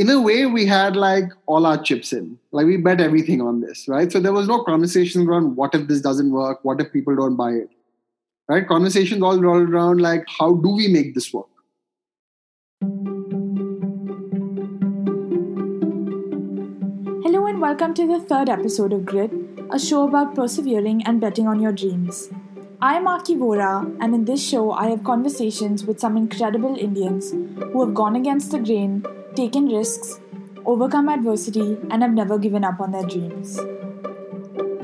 in a way, we had like all our chips in. Like we bet everything on this, right? So there was no conversation around what if this doesn't work? What if people don't buy it? Right? Conversations all rolled around like how do we make this work? Hello and welcome to the third episode of Grit, a show about persevering and betting on your dreams. I'm Aarki Vora, and in this show, I have conversations with some incredible Indians who have gone against the grain taken risks, overcome adversity, and have never given up on their dreams.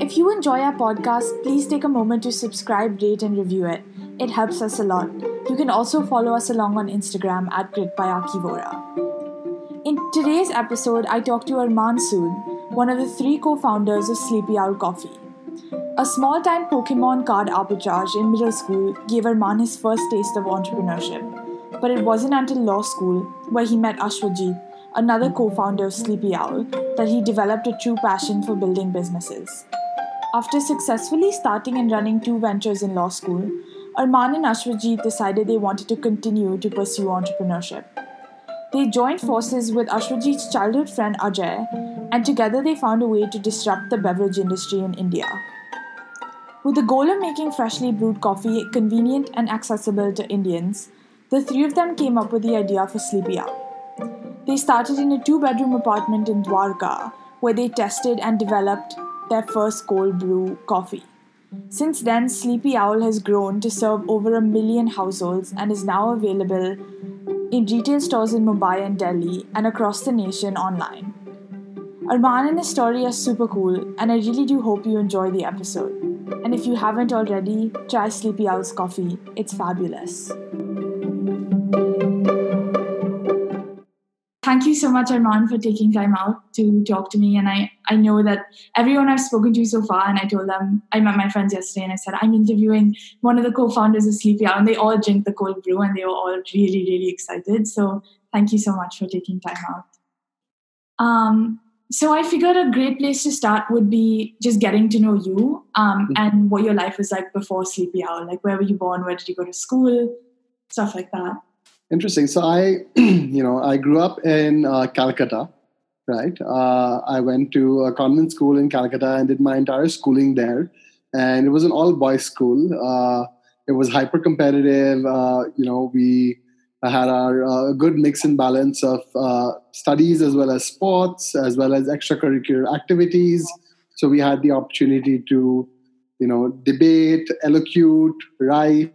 If you enjoy our podcast, please take a moment to subscribe, rate, and review it. It helps us a lot. You can also follow us along on Instagram at Grit by Aarki Vora. In today's episode, I talked to Arman Sood, one of the three co founders of Sleepy Owl Coffee. A small time Pokemon card arbitrage in middle school gave Arman his first taste of entrepreneurship but it wasn't until law school, where he met Ashwajit, another co founder of Sleepy Owl, that he developed a true passion for building businesses. After successfully starting and running two ventures in law school, Arman and Ashwajit decided they wanted to continue to pursue entrepreneurship. They joined forces with Ashwajit's childhood friend Ajay, and together they found a way to disrupt the beverage industry in India. With the goal of making freshly brewed coffee convenient and accessible to Indians, the three of them came up with the idea for Sleepy Owl. They started in a two bedroom apartment in Dwarka, where they tested and developed their first cold brew coffee. Since then, Sleepy Owl has grown to serve over a million households and is now available in retail stores in Mumbai and Delhi and across the nation online. Arman and his story are super cool, and I really do hope you enjoy the episode. And if you haven't already, try Sleepy Owl's coffee, it's fabulous. Thank you so much, Arman, for taking time out to talk to me. And I, I know that everyone I've spoken to so far, and I told them, I met my friends yesterday and I said, I'm interviewing one of the co founders of Sleepy Owl, and they all drink the cold brew and they were all really, really excited. So thank you so much for taking time out. Um, so I figured a great place to start would be just getting to know you um, mm-hmm. and what your life was like before Sleepy Owl. Like, where were you born? Where did you go to school? Stuff like that. Interesting. So I, you know, I grew up in uh, Calcutta, right? Uh, I went to a convent school in Calcutta and did my entire schooling there, and it was an all-boys school. Uh, it was hyper competitive. Uh, you know, we had our uh, good mix and balance of uh, studies as well as sports, as well as extracurricular activities. So we had the opportunity to, you know, debate, elocute, write,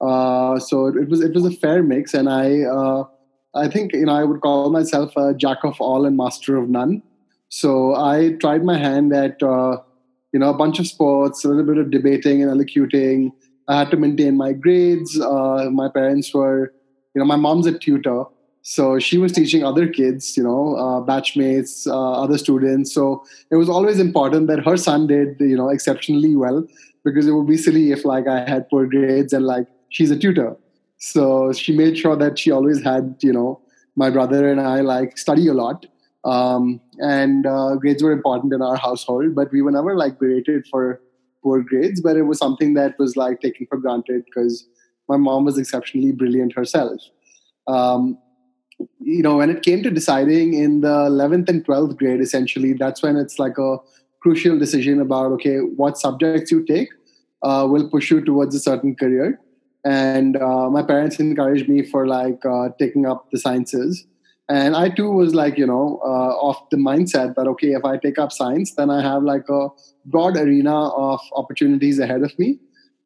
uh, so it, was it was a fair mix, and I uh, I think you know I would call myself a jack of all and master of none. So I tried my hand at uh, you know a bunch of sports, a little bit of debating and elocuting. I had to maintain my grades. Uh, my parents were you know my mom's a tutor, so she was teaching other kids, you know, uh, batchmates, uh, other students. So it was always important that her son did, you know, exceptionally well because it would be silly if like I had poor grades and like she's a tutor. So she made sure that she always had, you know, my brother and I like study a lot. Um, and uh, grades were important in our household, but we were never like berated for poor grades, but it was something that was like taken for granted because my mom was exceptionally brilliant herself. Um, you know, when it came to deciding in the 11th and 12th grade, essentially, that's when it's like a crucial decision about, okay, what subjects you take uh, will push you towards a certain career and uh, my parents encouraged me for like uh, taking up the sciences. And i too was like you know uh, of the mindset that okay if i take up science then i have like a broad arena of opportunities ahead of me.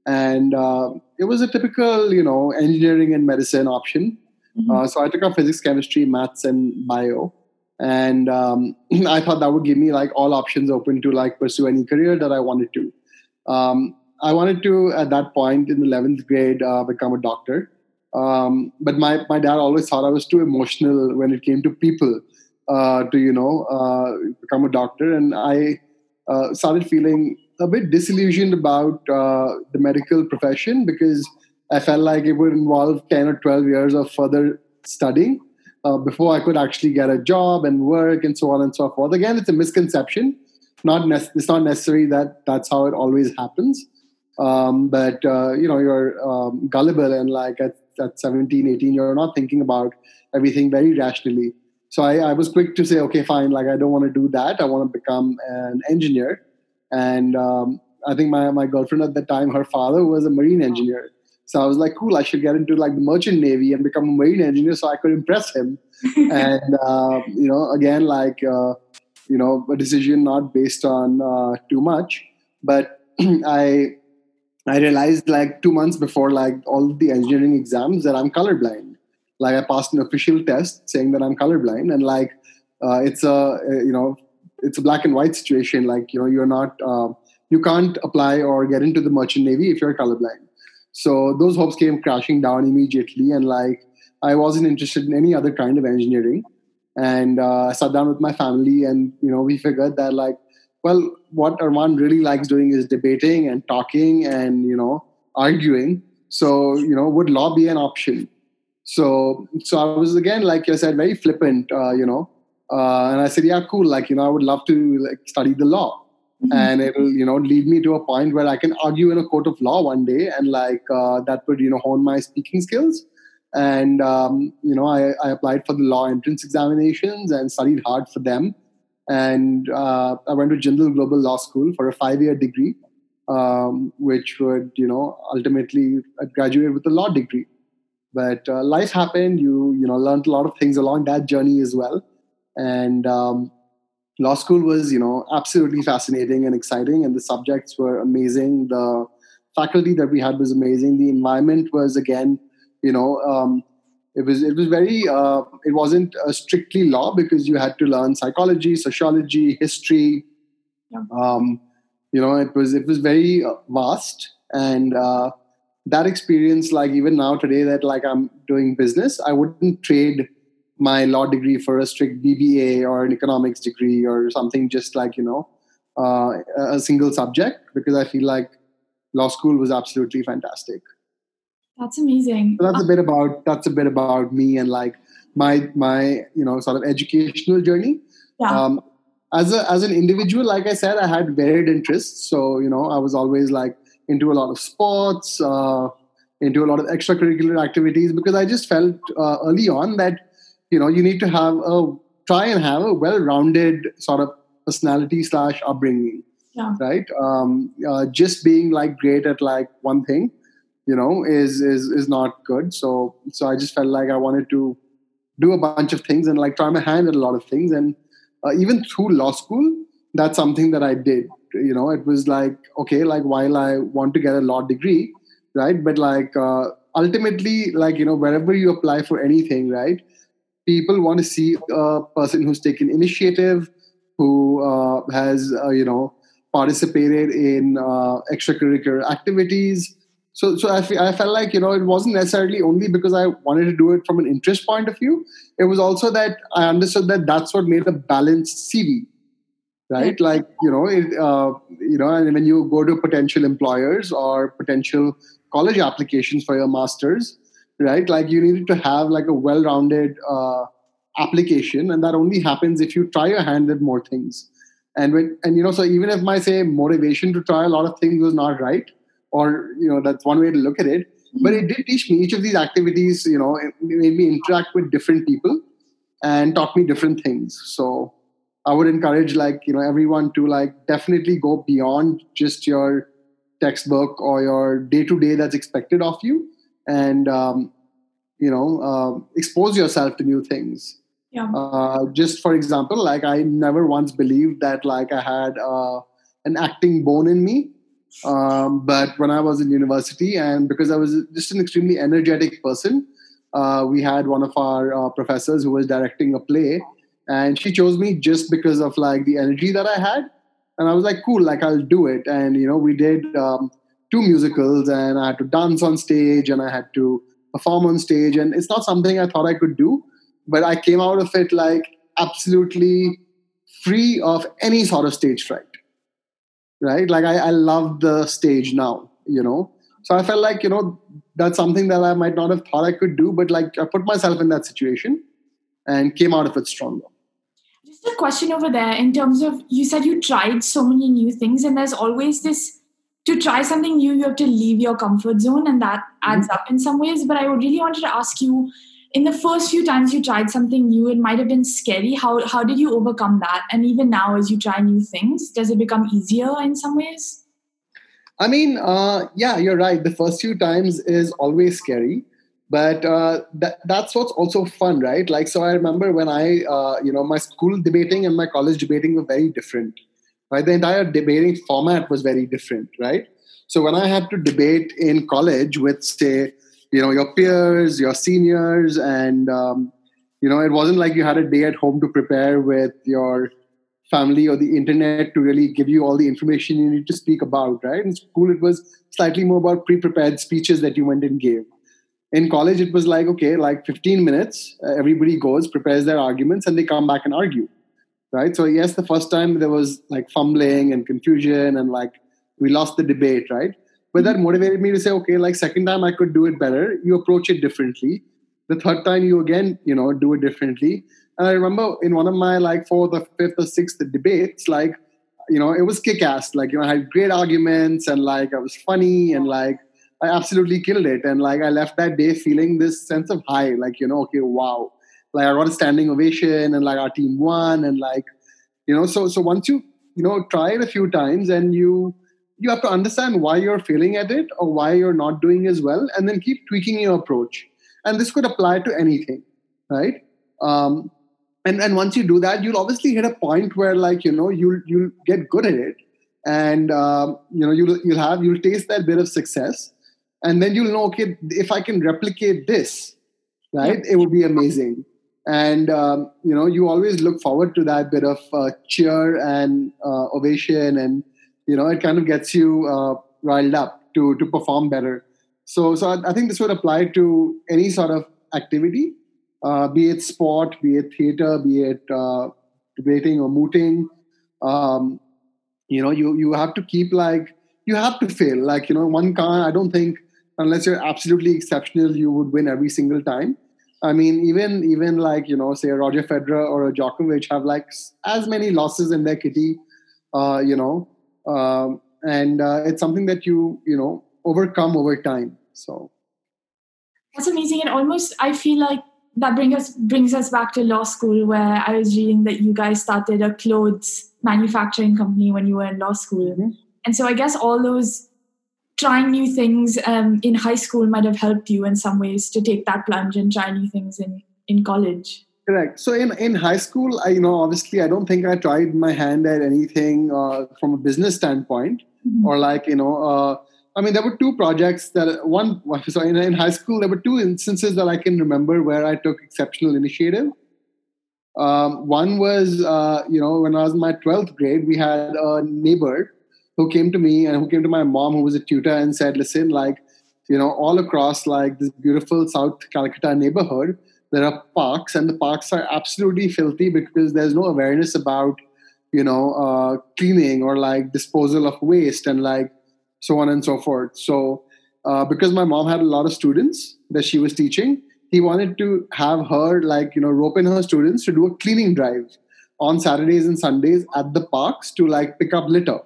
And uh, it was a typical you know engineering and medicine option. Mm-hmm. Uh, so i took up physics chemistry maths and bio. And um, i thought that would give me like all options open to like pursue any career that i wanted to. Um, I wanted to, at that point in the 11th grade, uh, become a doctor. Um, but my, my dad always thought I was too emotional when it came to people uh, to, you know, uh, become a doctor. And I uh, started feeling a bit disillusioned about uh, the medical profession because I felt like it would involve 10 or 12 years of further studying uh, before I could actually get a job and work and so on and so forth. Again, it's a misconception. Not ne- it's not necessary that that's how it always happens um, but uh, you know you're um, gullible and like at, at 17 18 you're not thinking about everything very rationally so I, I was quick to say, okay, fine, like I don't want to do that. I want to become an engineer. And um, I think my, my girlfriend at the time, her father was a marine engineer. So I was like, cool, I should get into like the merchant navy and become a marine engineer so I could impress him. and, uh, you know, again, like, uh, you know, a decision not based on uh, too much. But I, I realized like two months before like all the engineering exams that I'm colorblind like I passed an official test saying that I'm colorblind, and like uh, it's a you know it's a black and white situation. Like you know you're not uh, you can't apply or get into the merchant navy if you're colorblind. So those hopes came crashing down immediately, and like I wasn't interested in any other kind of engineering. And uh, I sat down with my family, and you know we figured that like well, what Arman really likes doing is debating and talking and you know arguing. So you know, would law be an option? So, so I was again, like I said, very flippant, uh, you know. Uh, and I said, yeah, cool. Like, you know, I would love to like study the law, mm-hmm. and it'll, you know, lead me to a point where I can argue in a court of law one day, and like uh, that would, you know, hone my speaking skills. And um, you know, I, I applied for the law entrance examinations and studied hard for them. And uh, I went to Jindal Global Law School for a five-year degree, um, which would, you know, ultimately graduate with a law degree. But uh, life happened. You you know learned a lot of things along that journey as well. And um, law school was you know absolutely fascinating and exciting and the subjects were amazing. The faculty that we had was amazing. The environment was again you know um, it was it was very uh, it wasn't uh, strictly law because you had to learn psychology sociology history. Yeah. um, you know it was it was very uh, vast. And uh, that experience like even now today that like i'm doing business i wouldn't trade my law degree for a strict bba or an economics degree or something just like you know uh, a single subject because i feel like law school was absolutely fantastic that's amazing so that's a bit about that's a bit about me and like my my you know sort of educational journey yeah. um, as a as an individual like i said i had varied interests so you know i was always like into a lot of sports, uh, into a lot of extracurricular activities because I just felt uh, early on that you know you need to have a try and have a well-rounded sort of personality slash upbringing. Yeah. Right. Um, uh, just being like great at like one thing, you know, is is is not good. So so I just felt like I wanted to do a bunch of things and like try my hand at a lot of things. And uh, even through law school, that's something that I did you know it was like okay like while i want to get a law degree right but like uh, ultimately like you know wherever you apply for anything right people want to see a person who's taken initiative who uh, has uh, you know participated in uh, extracurricular activities so so I, f- I felt like you know it wasn't necessarily only because i wanted to do it from an interest point of view. It was also that i understood that that's what made a balanced cv right? Like you know it, uh, you know and when you go to potential employers or potential college applications for your masters right? Like you needed to have like a well-rounded uh, application and that only happens if you try your hand at more things. And when and you know so even if my say motivation to try a lot of things was not right or you know that's one way to look at it but it did teach me each of these activities you know it made me interact with different people and taught me different things so I would encourage like you know everyone to like definitely go beyond just your textbook or your day to day that's expected of you, and um, you know uh, expose yourself to new things. Yeah. Uh, just for example, like I never once believed that like I had uh, an acting bone in me. Um, but when I was in university, and because I was just an extremely energetic person, uh, we had one of our uh, professors who was directing a play, and she chose me just because of like the energy that i had. And i was like cool like i'll do it. And you know we did um, two musicals and i had to dance on stage and i had to perform on stage. And it's not something i thought i could do but i came out of it like absolutely free of any sort of stage fright right like i, I love the stage now you know so i felt like you know that's something that i might not have thought i could do but like i put myself in that situation and came out of it stronger Just a question over there in terms of you said you tried so many new things, and there's always this to try something new, you have to leave your comfort zone, and that adds mm-hmm. up in some ways. But I really wanted to ask you in the first few times you tried something new, it might have been scary. How how did you overcome that? And even now, as you try new things, does it become easier in some ways? I mean, uh, yeah, you're right. The first few times is always scary, but uh, that, that's what's also fun, right? Like, so I remember when I, uh, you know, my school debating and my college debating were very different, right? The entire debating format was very different, right? So when I had to debate in college with, say, you know your peers your seniors and um, you know it wasn't like you had a day at home to prepare with your family or the internet to really give you all the information you need to speak about right? In school it was slightly more about pre-prepared speeches that you went and gave. In college it was like okay like 15 minutes uh, everybody goes prepares their arguments and they come back and argue right? So yes the first time there was like fumbling and confusion and like we lost the debate right but that motivated me to say okay like second time i could do it better you approach it differently. The third time you again you know do it differently. And i remember in one of my like fourth or fifth or sixth debates like you know it was kick-ass. Like you know i had great arguments and like i was funny and like i absolutely killed it. And like i left that day feeling this sense of high like you know okay wow. Like i got a standing ovation and like our team won and like you know so so once you you know try it a few times and you you have to understand why you're failing at it or why you're not doing as well and then keep tweaking your approach. And this could apply to anything right? Um, and and once you do that you'll obviously hit a point where like you know you'll you'll get good at it. And um, you know you'll you'll have you'll taste that bit of success. And then you'll know okay if i can replicate this right it would be amazing. And um, you know you always look forward to that bit of uh, cheer and uh, ovation and you know it kind of gets you uh, riled up to to perform better. So so I, I, think this would apply to any sort of activity uh, be it sport be it theater be it uh, debating or mooting. Um, you know you you have to keep like you have to fail. Like you know one can't i don't think unless you're absolutely exceptional you would win every single time. I mean even even like you know say a roger federer or a djokovic have like as many losses in their kitty uh, you know um, and uh, it's something that you you know overcome over time. So. That's amazing. And almost i feel like that brings us brings us back to law school where i was reading that you guys started a clothes manufacturing company when you were in law school. Mm-hmm. and so i guess all those trying new things um, in high school might have helped you in some ways to take that plunge and try new things in in college Correct. So in, in high school, I you know obviously I don't think I tried my hand at anything uh, from a business standpoint mm-hmm. or like you know uh, I mean there were two projects that one so in, in high school there were two instances that I can remember where I took exceptional initiative. Um, one was uh, you know when I was in my twelfth grade, we had a neighbor who came to me and who came to my mom who was a tutor and said, listen, like you know all across like this beautiful South Calcutta neighborhood there are parks and the parks are absolutely filthy because there's no awareness about you know uh, cleaning or like disposal of waste and like so on and so forth. So uh, because my mom had a lot of students that she was teaching he wanted to have her like you know rope in her students to do a cleaning drive on saturdays and sundays at the parks to like pick up litter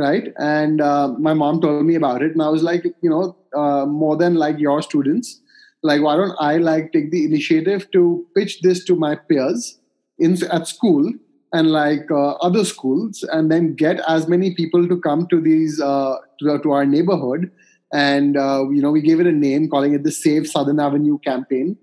right? And uh, my mom told me about it and i was like you know uh, more than like your students like why don't i like take the initiative to pitch this to my peers in at school and like uh, other schools and then get as many people to come to these uh, to, to, our neighborhood. And uh, you know we gave it a name calling it the save southern avenue campaign.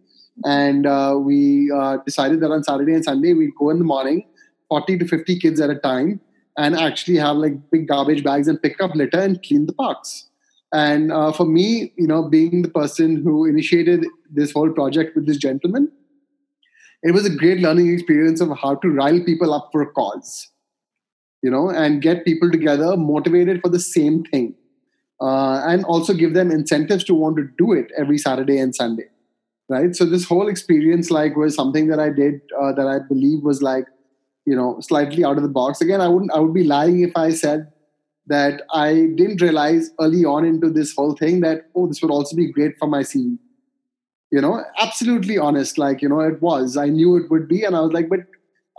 And uh, we uh, decided that on saturday and sunday we'd go in the morning 40 to 50 kids at a time and actually have like big garbage bags and pick up litter and clean the parks and uh, for me, you know, being the person who initiated this whole project with this gentleman, it was a great learning experience of how to rile people up for a cause, you know, and get people together motivated for the same thing. Uh, and also give them incentives to want to do it every Saturday and Sunday, right? So this whole experience, like, was something that I did uh, that I believe was like, you know, slightly out of the box. Again, I wouldn't, I would be lying if I said that I didn't realize early on into this whole thing that, oh, this would also be great for my scene. You know, absolutely honest. Like, you know, it was. I knew it would be. And I was like, but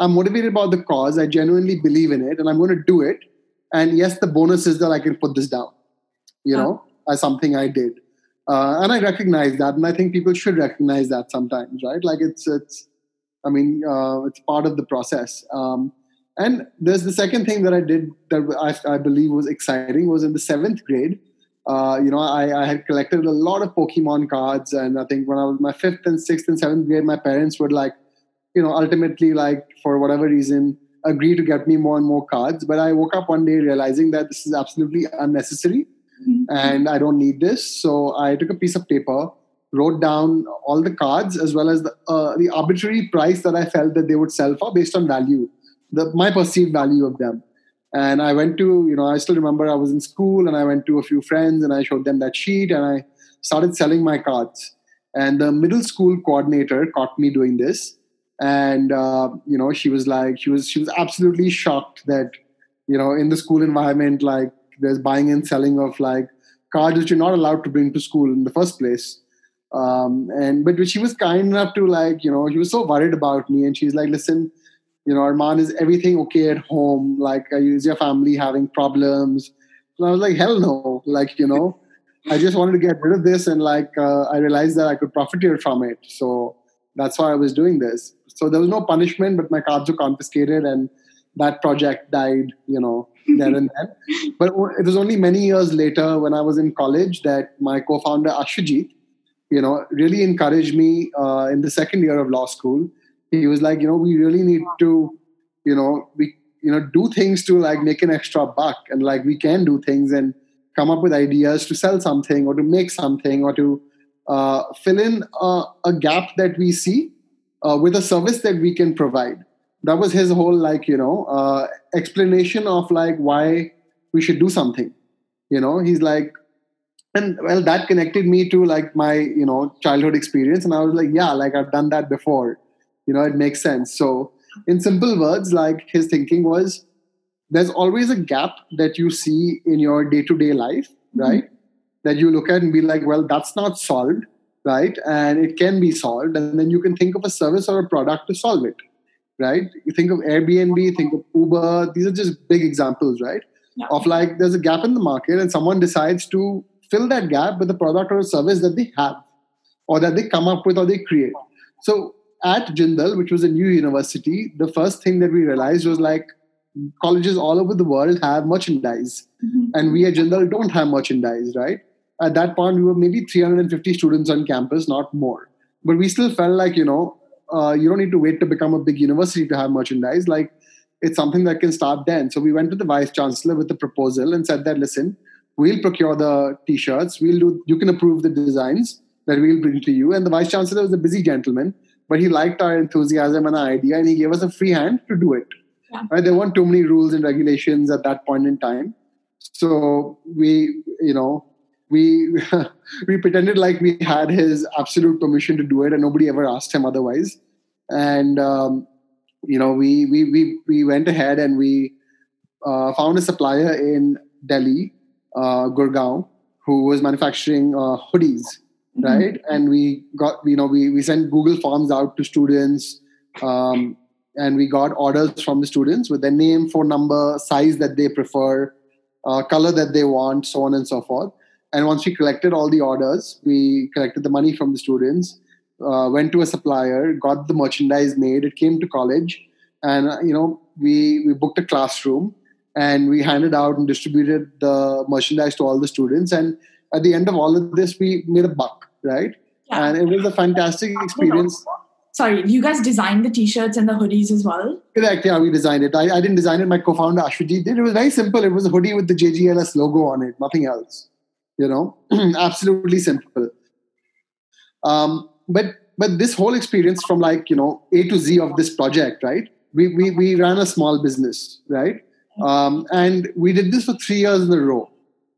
I'm motivated about the cause. I genuinely believe in it and I'm going to do it. And yes, the bonus is that I can put this down, you know, as something I did. uh, and I recognize that, and I think people should recognize that sometimes, right? Like it's it's, I mean, uh, it's part of the process. Um, and there's the second thing that I did that I, I believe was exciting was in the seventh grade. Uh, you know, I, I, had collected a lot of Pokemon cards, and I think when I was my fifth and sixth and seventh grade, my parents would like, you know, ultimately like for whatever reason, agree to get me more and more cards. But I woke up one day realizing that this is absolutely unnecessary mm-hmm. and I don't need this. So I took a piece of paper, wrote down all the cards as well as the, uh, the arbitrary price that I felt that they would sell for based on value, the, my perceived value of them. And I went to, you know, I still remember I was in school and I went to a few friends and I showed them that sheet and I started selling my cards. And the middle school coordinator caught me doing this. And, uh, you know, she was like, she was, she was absolutely shocked that, you know, in the school environment, like there's buying and selling of like cards which you're not allowed to bring to school in the first place. Um, and but she was kind enough to like, you know, she was so worried about me, and she's like, listen, you know, Arman, is everything okay at home? Like, is your family having problems? And I was like, hell no. Like, you know, I just wanted to get rid of this, and like, uh, I realized that I could profit from it. So that's why I was doing this. So there was no punishment, but my cards were confiscated, and that project died. You know, there and then. But it was only many years later when I was in college that my co-founder Ashwajit, you know, really encouraged me uh, in the second year of law school. He was like, you know, we really need to, you know, we you know do things to like make an extra buck, and like we can do things and come up with ideas to sell something or to make something or to uh, fill in a, a, gap that we see uh, with a service that we can provide. That was his whole like you know uh, explanation of like why we should do something. You know he's like and well that connected me to like my you know childhood experience. And i was like yeah like i've done that before you know it makes sense so in simple words like his thinking was there's always a gap that you see in your day-to-day life mm-hmm. right mm-hmm. that you look at and be like well that's not solved right and it can be solved and then you can think of a service or a product to solve it right? You think of Airbnb, think of Uber. These are just big examples, right? Yeah. Of like there's a gap in the market and someone decides to fill that gap with a product or a service that they have or that they come up with or they create. So at Jindal, which was a new university, the first thing that we realized was like colleges all over the world have merchandise mm-hmm. and we at Jindal don't have merchandise, right? At that point, we were maybe 350 students on campus, not more. But we still felt like, you know, uh, you don't need to wait to become a big university to have merchandise. Like it's something that can start then. So we went to the vice chancellor with the proposal and said that listen, we'll procure the t-shirts. We'll do. You can approve the designs that we'll bring to you. And the vice chancellor was a busy gentleman, but he liked our enthusiasm and our idea, and he gave us a free hand to do it. Yeah. Right? There weren't too many rules and regulations at that point in time. So we, you know, we we pretended like we had his absolute permission to do it and nobody ever asked him otherwise and um, you know we we we we went ahead and we uh, found a supplier in delhi uh, gurgaon who was manufacturing uh, hoodies mm-hmm. right and we got you know we we sent google forms out to students um, and we got orders from the students with their name phone number size that they prefer uh, color that they want so on and so forth and once we collected all the orders, we collected the money from the students, uh, went to a supplier, got the merchandise made. It came to college, and uh, you know we we booked a classroom and we handed out and distributed the merchandise to all the students. And at the end of all of this, we made a buck, right? Yeah. And it was a fantastic experience. Sorry, you guys designed the t-shirts and the hoodies as well? Correct. Yeah, we designed it. I, I didn't design it. My co-founder Ashwajit did. It was very simple. It was a hoodie with the JGLS logo on it. Nothing else you know absolutely simple um, but but this whole experience from like you know a to z of this project right we we, we ran a small business right um, and we did this for three years in a row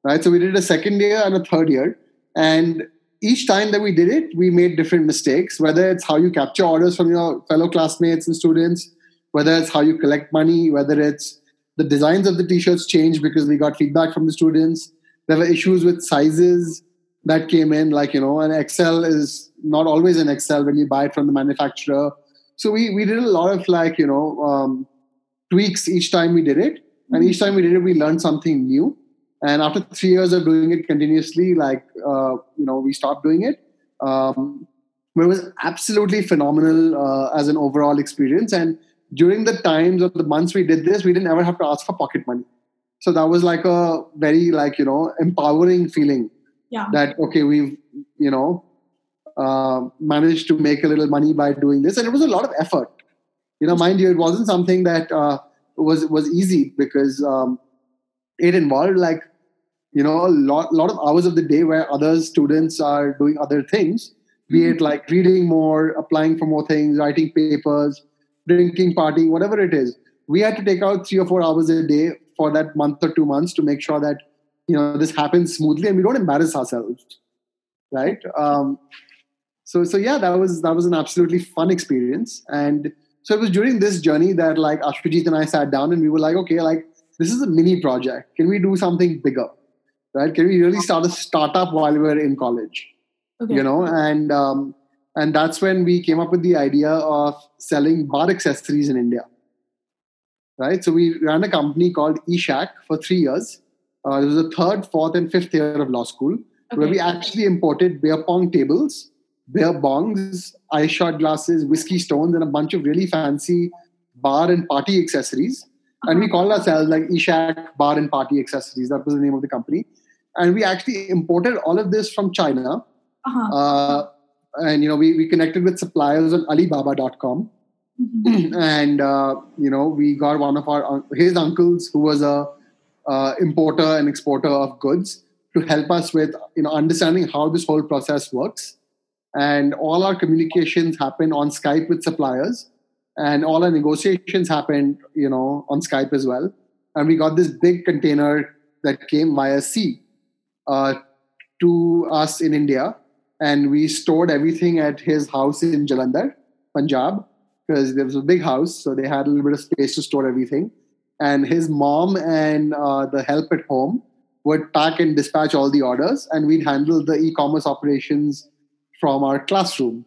right? So we did a second year and a third year. And each time that we did it we made different mistakes whether it's how you capture orders from your fellow classmates and students whether it's how you collect money whether it's the designs of the t-shirts changed because we got feedback from the students. There were issues with sizes that came in like you know an Excel is not always an Excel when you buy it from the manufacturer. So we we did a lot of like you know um, tweaks each time we did it. And each time we did it we learned something new And after three years of doing it continuously, like uh, you know, we stopped doing it. Um, but it was absolutely phenomenal uh, as an overall experience. And during the times of the months we did this, we didn't ever have to ask for pocket money. So that was like a very like you know empowering feeling. Yeah. That okay, we've you know uh, managed to make a little money by doing this, and it was a lot of effort. You know, mind you, it wasn't something that uh, was was easy because um, it involved like you know a lot lot of hours of the day where other students are doing other things be it like reading more applying for more things writing papers drinking partying whatever it is. We had to take out three or four hours a day for that month or two months to make sure that you know this happens smoothly and we don't embarrass ourselves right? Um, so so yeah that was that was an absolutely fun experience. And so it was during this journey that like ashwajit and i sat down and we were like okay like this is a mini project. Can we do something bigger right can we really start a startup while we were in college Okay. you know and um, and that's when we came up with the idea of selling bar accessories in india right so we ran a company called eshack for three years uh, it was the third fourth and fifth year of law school where we actually imported beer pong tables beer bongs ice shot glasses whiskey stones and a bunch of really fancy bar and party accessories and we Uh-huh. called ourselves like Ishak Bar and Party Accessories. That was the name of the company. And we actually imported all of this from China. Uh-huh. Uh, and, you know, we, we connected with suppliers on Alibaba.com. Mhm. and, uh, you know, we got one of our, his uncles who was a uh, importer and exporter of goods to help us with, you know, understanding how this whole process works. And all our communications happen on Skype with suppliers and all our negotiations happened you know on skype as well and we got this big container that came via sea uh, to us in india and we stored everything at his house in jalandhar punjab because there was a big house so they had a little bit of space to store everything. And his mom and uh, the help at home would pack and dispatch all the orders and we'd handle the e-commerce operations from our classroom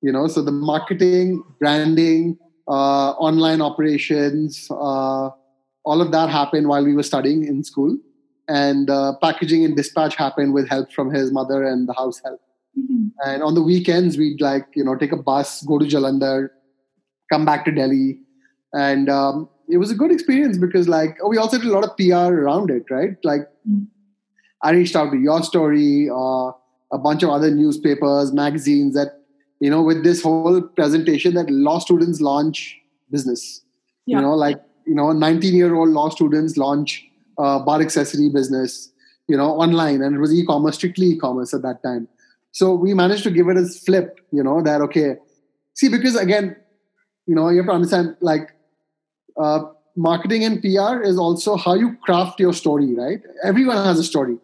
you know? So the marketing branding uh, online operations uh, all of that happened while we were studying in school and uh, packaging and dispatch happened with help from his mother and the house help Mhm. and on the weekends we'd like you know take a bus go to jalandhar come back to delhi and um, it was a good experience because like oh, we also did a lot of pr around it right like Mm. i reached out to YourStory uh, a bunch of other newspapers magazines that you know with this whole presentation that law students launch business Yeah. you know like you know 19 year old law students launch uh, bar accessory business you know online and it was e-commerce strictly e-commerce at that time. So we managed to give it a flip you know that okay see because again you know you have to understand like uh, marketing and pr is also how you craft your story right? Everyone has a story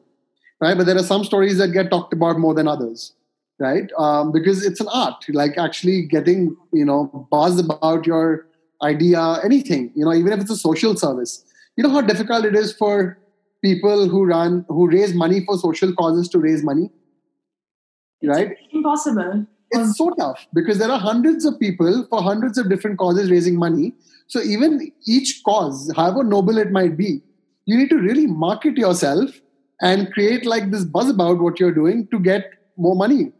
right? But there are some stories that get talked about more than others right? Um, because it's an art like actually getting you know buzz about your idea anything you know even if it's a social service you know how difficult it is for people who run who raise money for social causes to raise money? Right? Impossible. it's so tough because there are hundreds of people for hundreds of different causes raising money. So even each cause however noble it might be you need to really market yourself and create like this buzz about what you're doing to get more money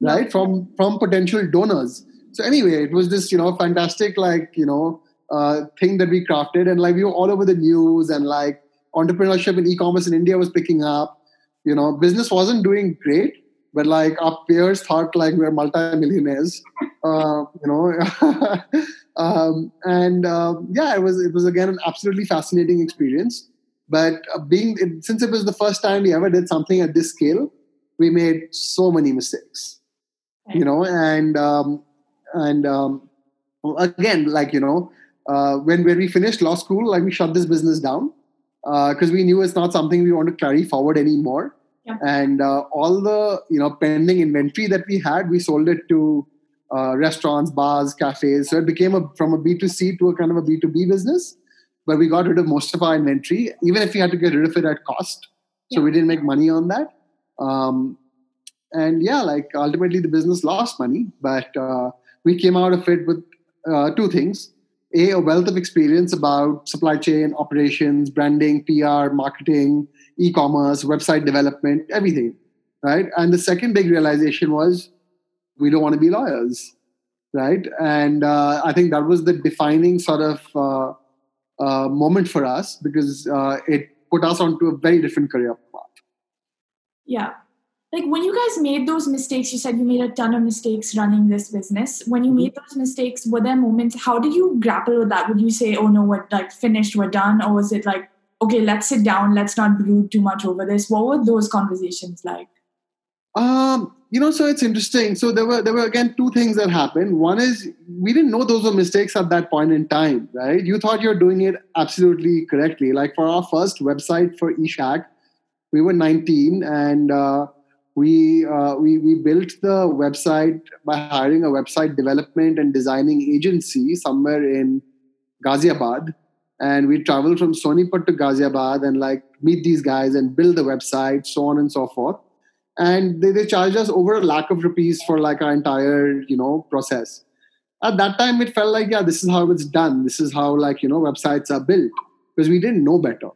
right from from potential donors. So anyway it was this you know fantastic like you know uh, thing that we crafted. And like we were all over the news and like entrepreneurship and e-commerce in india was picking up. You know business wasn't doing great but like our peers thought like we are multi-millionaires uh, you know. Um, and um, yeah it was it was again an absolutely fascinating experience. But uh, being it, since it was the first time we ever did something at this scale we made so many mistakes you know. And um, and um, again like you know uh, when when we finished law school like we shut this business down because we knew it's not something we want to carry forward anymore. Yeah. and uh, all the you know pending inventory that we had we sold it to uh, restaurants bars cafes. So it became a from a b2c to a kind of a b2b business. But we got rid of most of our inventory even if we had to get rid of it at cost. So Yeah. we didn't make money on that. Um, and yeah like ultimately the business lost money but uh, we came out of it with uh, two things a, a wealth of experience about supply chain operations branding pr marketing e-commerce website development everything right? And the second big realization was we don't want to be lawyers right? And uh, i think that was the defining sort of uh, uh, moment for us because uh, it put us onto a very different career path. Yeah like when you guys made those mistakes you said you made a ton of mistakes running this business. When you mm-hmm. made those mistakes were there moments how did you grapple with that? Would you say oh no we're like finished we're done or was it like okay let's sit down let's not brood too much over this. What were those conversations like? Um you know so it's interesting. So there were there were again two things that happened. One is we didn't know those were mistakes at that point in time right? You thought you're doing it absolutely correctly. Like for our first website for eshack we were 19 and uh, we, uh, we we built the website by hiring a website development and designing agency somewhere in Ghaziabad, and we traveled from Sonipat to Ghaziabad and like meet these guys and build the website, so on and so forth. And they, they charged us over a lakh of rupees for like our entire you know process. At that time, it felt like yeah, this is how it's done. This is how like you know websites are built because we didn't know better.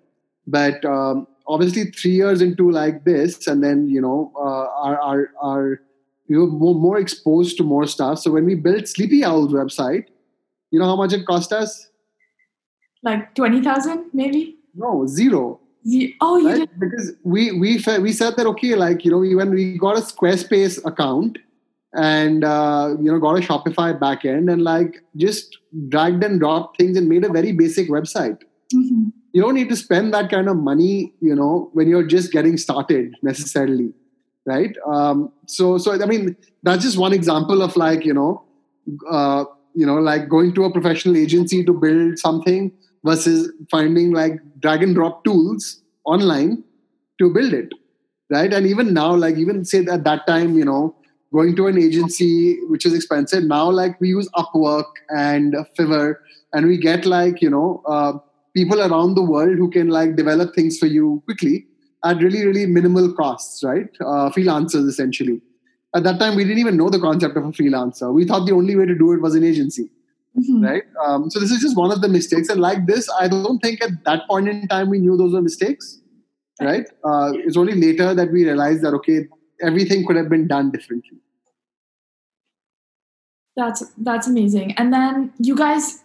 But um, obviously three years into like this and then you know uh, our, our, our we were more, more exposed to more stuff. So when we built sleepy owl's website you know how much it cost us? Like 20000 maybe? No zero. Zero oh you right? did because we we we said that okay like you know when we got a squarespace account and uh, you know got a shopify backend and like just dragged and dropped things and made a very basic website. Mm-hmm you don't need to spend that kind of money you know when you're just getting started necessarily right? Um, so so i mean that's just one example of like you know uh, you know like going to a professional agency to build something versus finding like drag and drop tools online to build it right? And even now like even say at that time you know going to an agency which is expensive now like we use upwork and fiverr and we get like you know uh, people around the world who can like develop things for you quickly at really really minimal costs right? Uh, freelancers essentially. At that time we didn't even know the concept of a freelancer. We thought the only way to do it was an agency mm-hmm. right? Um, so this is just one of the mistakes. And like this i don't think at that point in time we knew those were mistakes right? Uh, it's only later that we realized that okay everything could have been done differently. That's that's amazing. And then you guys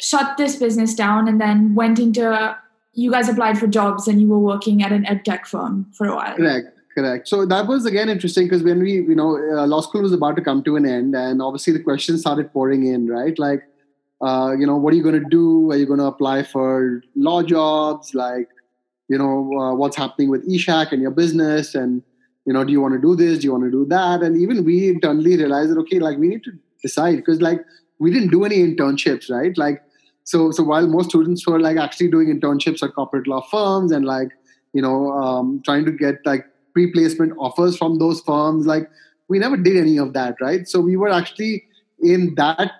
shut this business down and then went into you guys applied for jobs and you were working at an ed tech firm for a while. Correct correct. So that was again interesting because when we you know uh, law school was about to come to an end and obviously the questions started pouring in right? Like uh, you know what are you going to do? Are you going to apply for law jobs? Like you know uh, what's happening with eshack and your business? And you know do you want to do this? Do you want to do that? And even we internally realized that okay like we need to decide because like we didn't do any internships right? Like so so while most students were like actually doing internships at corporate law firms and like you know um, trying to get like pre-placement offers from those firms like we never did any of that right? So we were actually in that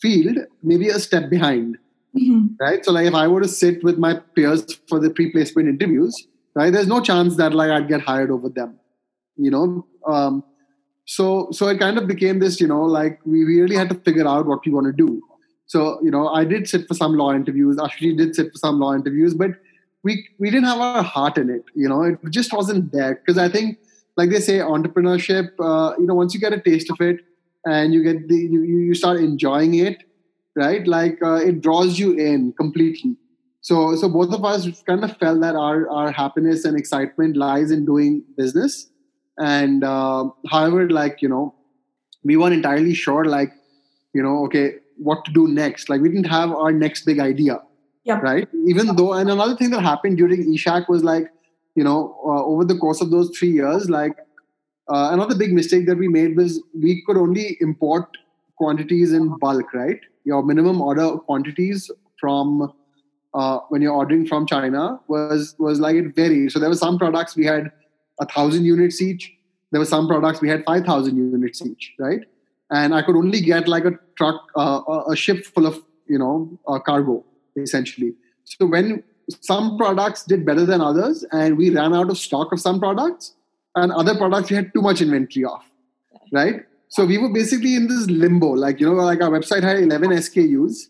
field maybe a step behind mm-hmm. right? So like if i were to sit with my peers for the pre-placement interviews right there's no chance that like i'd get hired over them you know? Um, so so it kind of became this you know like we really had to figure out what we want to do so, you know, I did sit for some law interviews. Actually, did sit for some law interviews, but we we didn't have our heart in it. You know, it just wasn't there. Because I think, like they say, entrepreneurship. Uh, you know, once you get a taste of it and you get the you you start enjoying it, right? Like uh, it draws you in completely. So so both of us kind of felt that our our happiness and excitement lies in doing business. And uh, however, like you know, we weren't entirely sure. Like you know, okay, what to do next. Like we didn't have our next big idea. Yep. Right. Even though, and another thing that happened during Eshack was like, you know, uh, over the course of those three years, like uh, another big mistake that we made was we could only import quantities in bulk, right? Your minimum order quantities from uh, when you're ordering from China was was like it varied. So there were some products we had a thousand units each. There were some products we had five thousand units each, right? And I could only get like a truck, uh, a ship full of you know uh, cargo essentially. So when some products did better than others, and we ran out of stock of some products, and other products we had too much inventory of, right? So we were basically in this limbo, like you know, like our website had 11 SKUs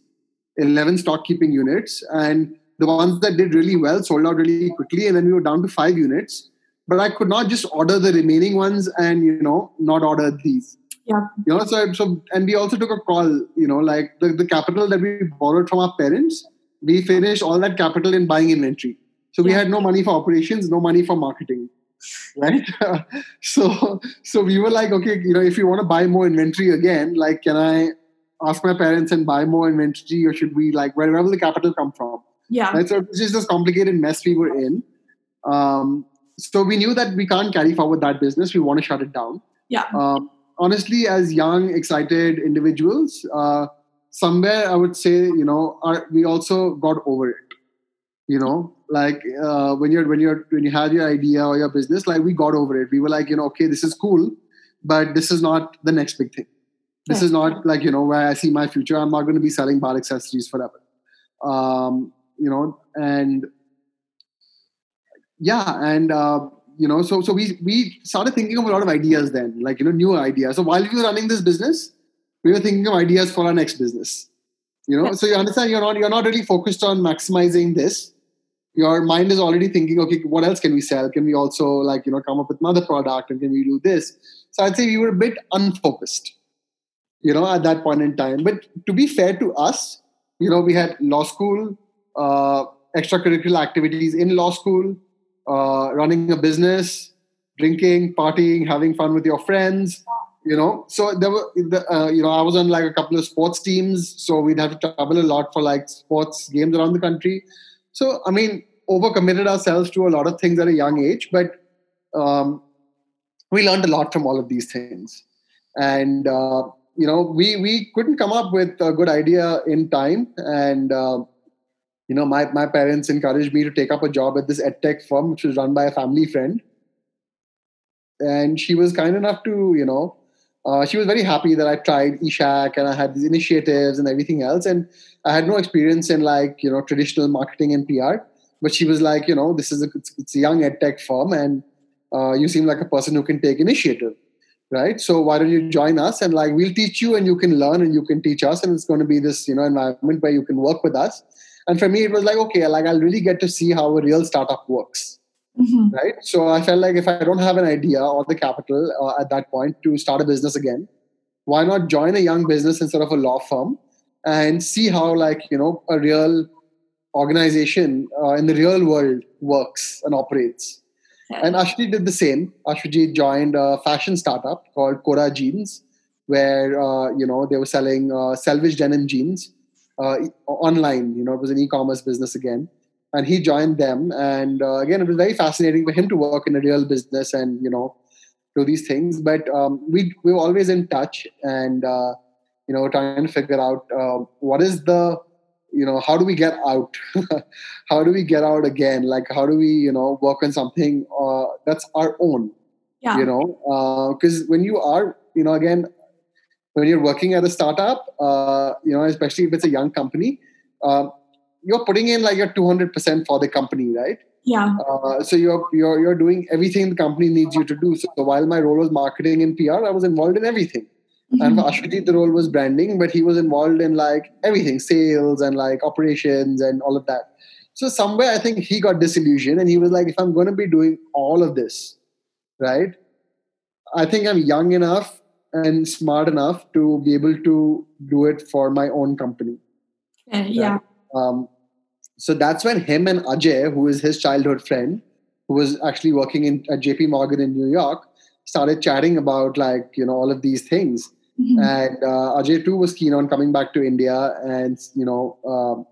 11 stock keeping units. And the ones that did really well sold out really quickly. And then we were down to five units. But I could not just order the remaining ones and, you know, not order these. Yeah. You know, so, so and we also took a call, you know, like the, the capital that we borrowed from our parents, we finished all that capital in buying inventory. So we Yeah. had no money for operations, no money for marketing. Right. so so we were like, okay, you know, if you want to buy more inventory again, like can I ask my parents and buy more inventory or should we like where, where will the capital come from? Yeah. Right. So it's just this complicated mess we were in. Um, so we knew that we can't carry forward that business. We want to shut it down. Yeah. Um, honestly, as young, excited individuals, uh, somewhere I would say, you know, our, we also got over it. You know, like uh, when you're when you're when you have your idea or your business, like we got over it. We were like, you know, okay, this is cool, but this is not the next big thing. This Right. is not like you know where I see my future. I'm not going to be selling bar accessories forever. Um, you know, and yeah, and uh, you know, so so we we started thinking of a lot of ideas then, like you know, new ideas. So while we were running this business, we were thinking of ideas for our next business. You know, so you understand you're not you're not really focused on maximizing this. Your mind is already thinking, okay, what else can we sell? Can we also like you know come up with another product and can we do this? So I'd say we were a bit unfocused, you know, at that point in time. But to be fair to us, you know, we had law school, uh, extracurricular activities in law school, uh, running a business, drinking, partying, having fun with your friends. You know, so there were, uh, you know, I was on like a couple of sports teams, so we'd have to travel a lot for like sports games around the country. So, I mean, overcommitted ourselves to a lot of things at a young age, but um, we learned a lot from all of these things. And uh, you know, we we couldn't come up with a good idea in time, and uh, you know, my my parents encouraged me to take up a job at this edtech firm, which was run by a family friend. And she was kind enough to, you know, uh, she was very happy that I tried eShack and I had these initiatives and everything else. And I had no experience in like, you know, traditional marketing and PR. But she was like, you know, this is a, it's, it's a young edtech firm and uh, you seem like a person who can take initiative, right? So why don't you join us and like we'll teach you and you can learn and you can teach us and it's going to be this, you know, environment where you can work with us. And for me, it was like, okay, like I'll really get to see how a real startup works Mhm. right? So I felt like if I don't have an idea or the capital uh, at that point to start a business again, why not join a young business instead of a law firm and see how like you know a real organization uh, in the real world works and operates. Yeah. And Ashwajit did the same. Ashwajit joined a fashion startup called Kora Jeans, where uh, you know they were selling uh, selvage denim jeans uh, online. You know, it was an e-commerce business again and he joined them and uh, again it was very fascinating for him to work in a real business and you know do these things but um, we we were always in touch and uh, you know trying to figure out uh, what is the you know how do we get out how do we get out again like how do we you know work on something uh, that's our own Yeah. you know because when you are you know again when you're working at a startup uh, you know especially if it's a young company uh, you're putting in like your 200% for the company right? Yeah. uh, so you're you're you're doing everything the company needs you to do. So, while my role was marketing and pr i was involved in everything. And for Ashwajit the role was branding but he was involved in like everything sales and like operations and all of that. So somewhere i think he got disillusioned and he was like if i'm going to be doing all of this right i think i'm young enough and smart enough to be able to do it for my own company Okay, Yeah. um, so that's when him and Ajay, who is his childhood friend, who was actually working in at JP Morgan in New York, started chatting about like you know all of these things. Mhm. And uh, Ajay too was keen on coming back to India and you know um,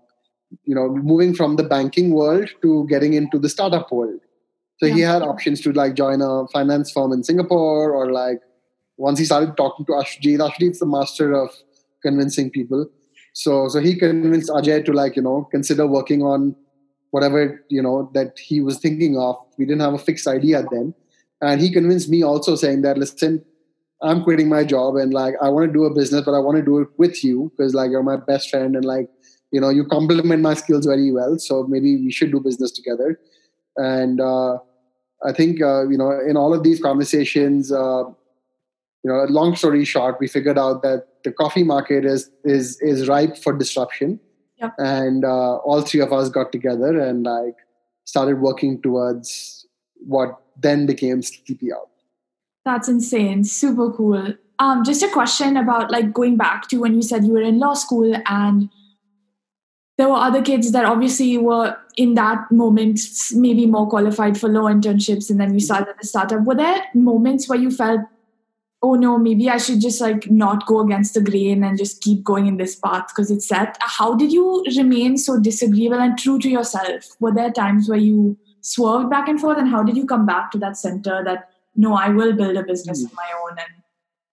you know moving from the banking world to getting into the startup world. So he had options to like join a finance firm in Singapore or like once he started talking to Ashwajit, Ashwajit's the master of convincing people. So so he convinced Ajay to like, you know, consider working on whatever, you know, that he was thinking of. We didn't have a fixed idea then. And he convinced me also saying that, listen, I'm quitting my job and like I want to do a business, but I want to do it with you because like you're my best friend and like, you know, you complement my skills very well. So maybe we should do business together. And uh, I think uh, you know, in all of these conversations, uh, you know, long story short, we figured out that the coffee market is is is ripe for disruption. Yep. and uh, all three of us got together and like started working towards what then became Sleepy Owl. That's insane. Super cool. Um, just a question about like going back to when you said you were in law school and there were other kids that obviously were in that moment maybe more qualified for law internships and then you started a startup. Were there moments where you felt, oh no, maybe I should just like not go against the grain and just keep going in this path because it's set? How did you remain so disagreeable and true to yourself? Were there times where you swerved back and forth and how did you come back to that center that no, I will build a business of my own and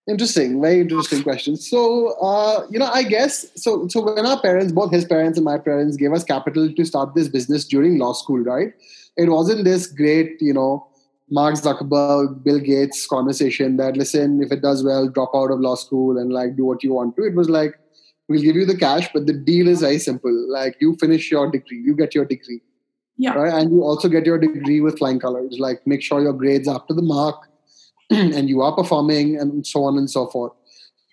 Interesting, very interesting question. So, uh, you know, I guess so. So, when our parents, both his parents and my parents, gave us capital to start this business during law school, right? It wasn't this great, you know, Mark Zuckerberg, Bill Gates conversation that listen, if it does well, drop out of law school and like do what you want to. It was like, we'll give you the cash, but the deal is very simple. Like, you finish your degree, you get your degree, yeah. right? And you also get your degree with flying colors. Like, make sure your grades are up to the mark and you are performing and so on and so forth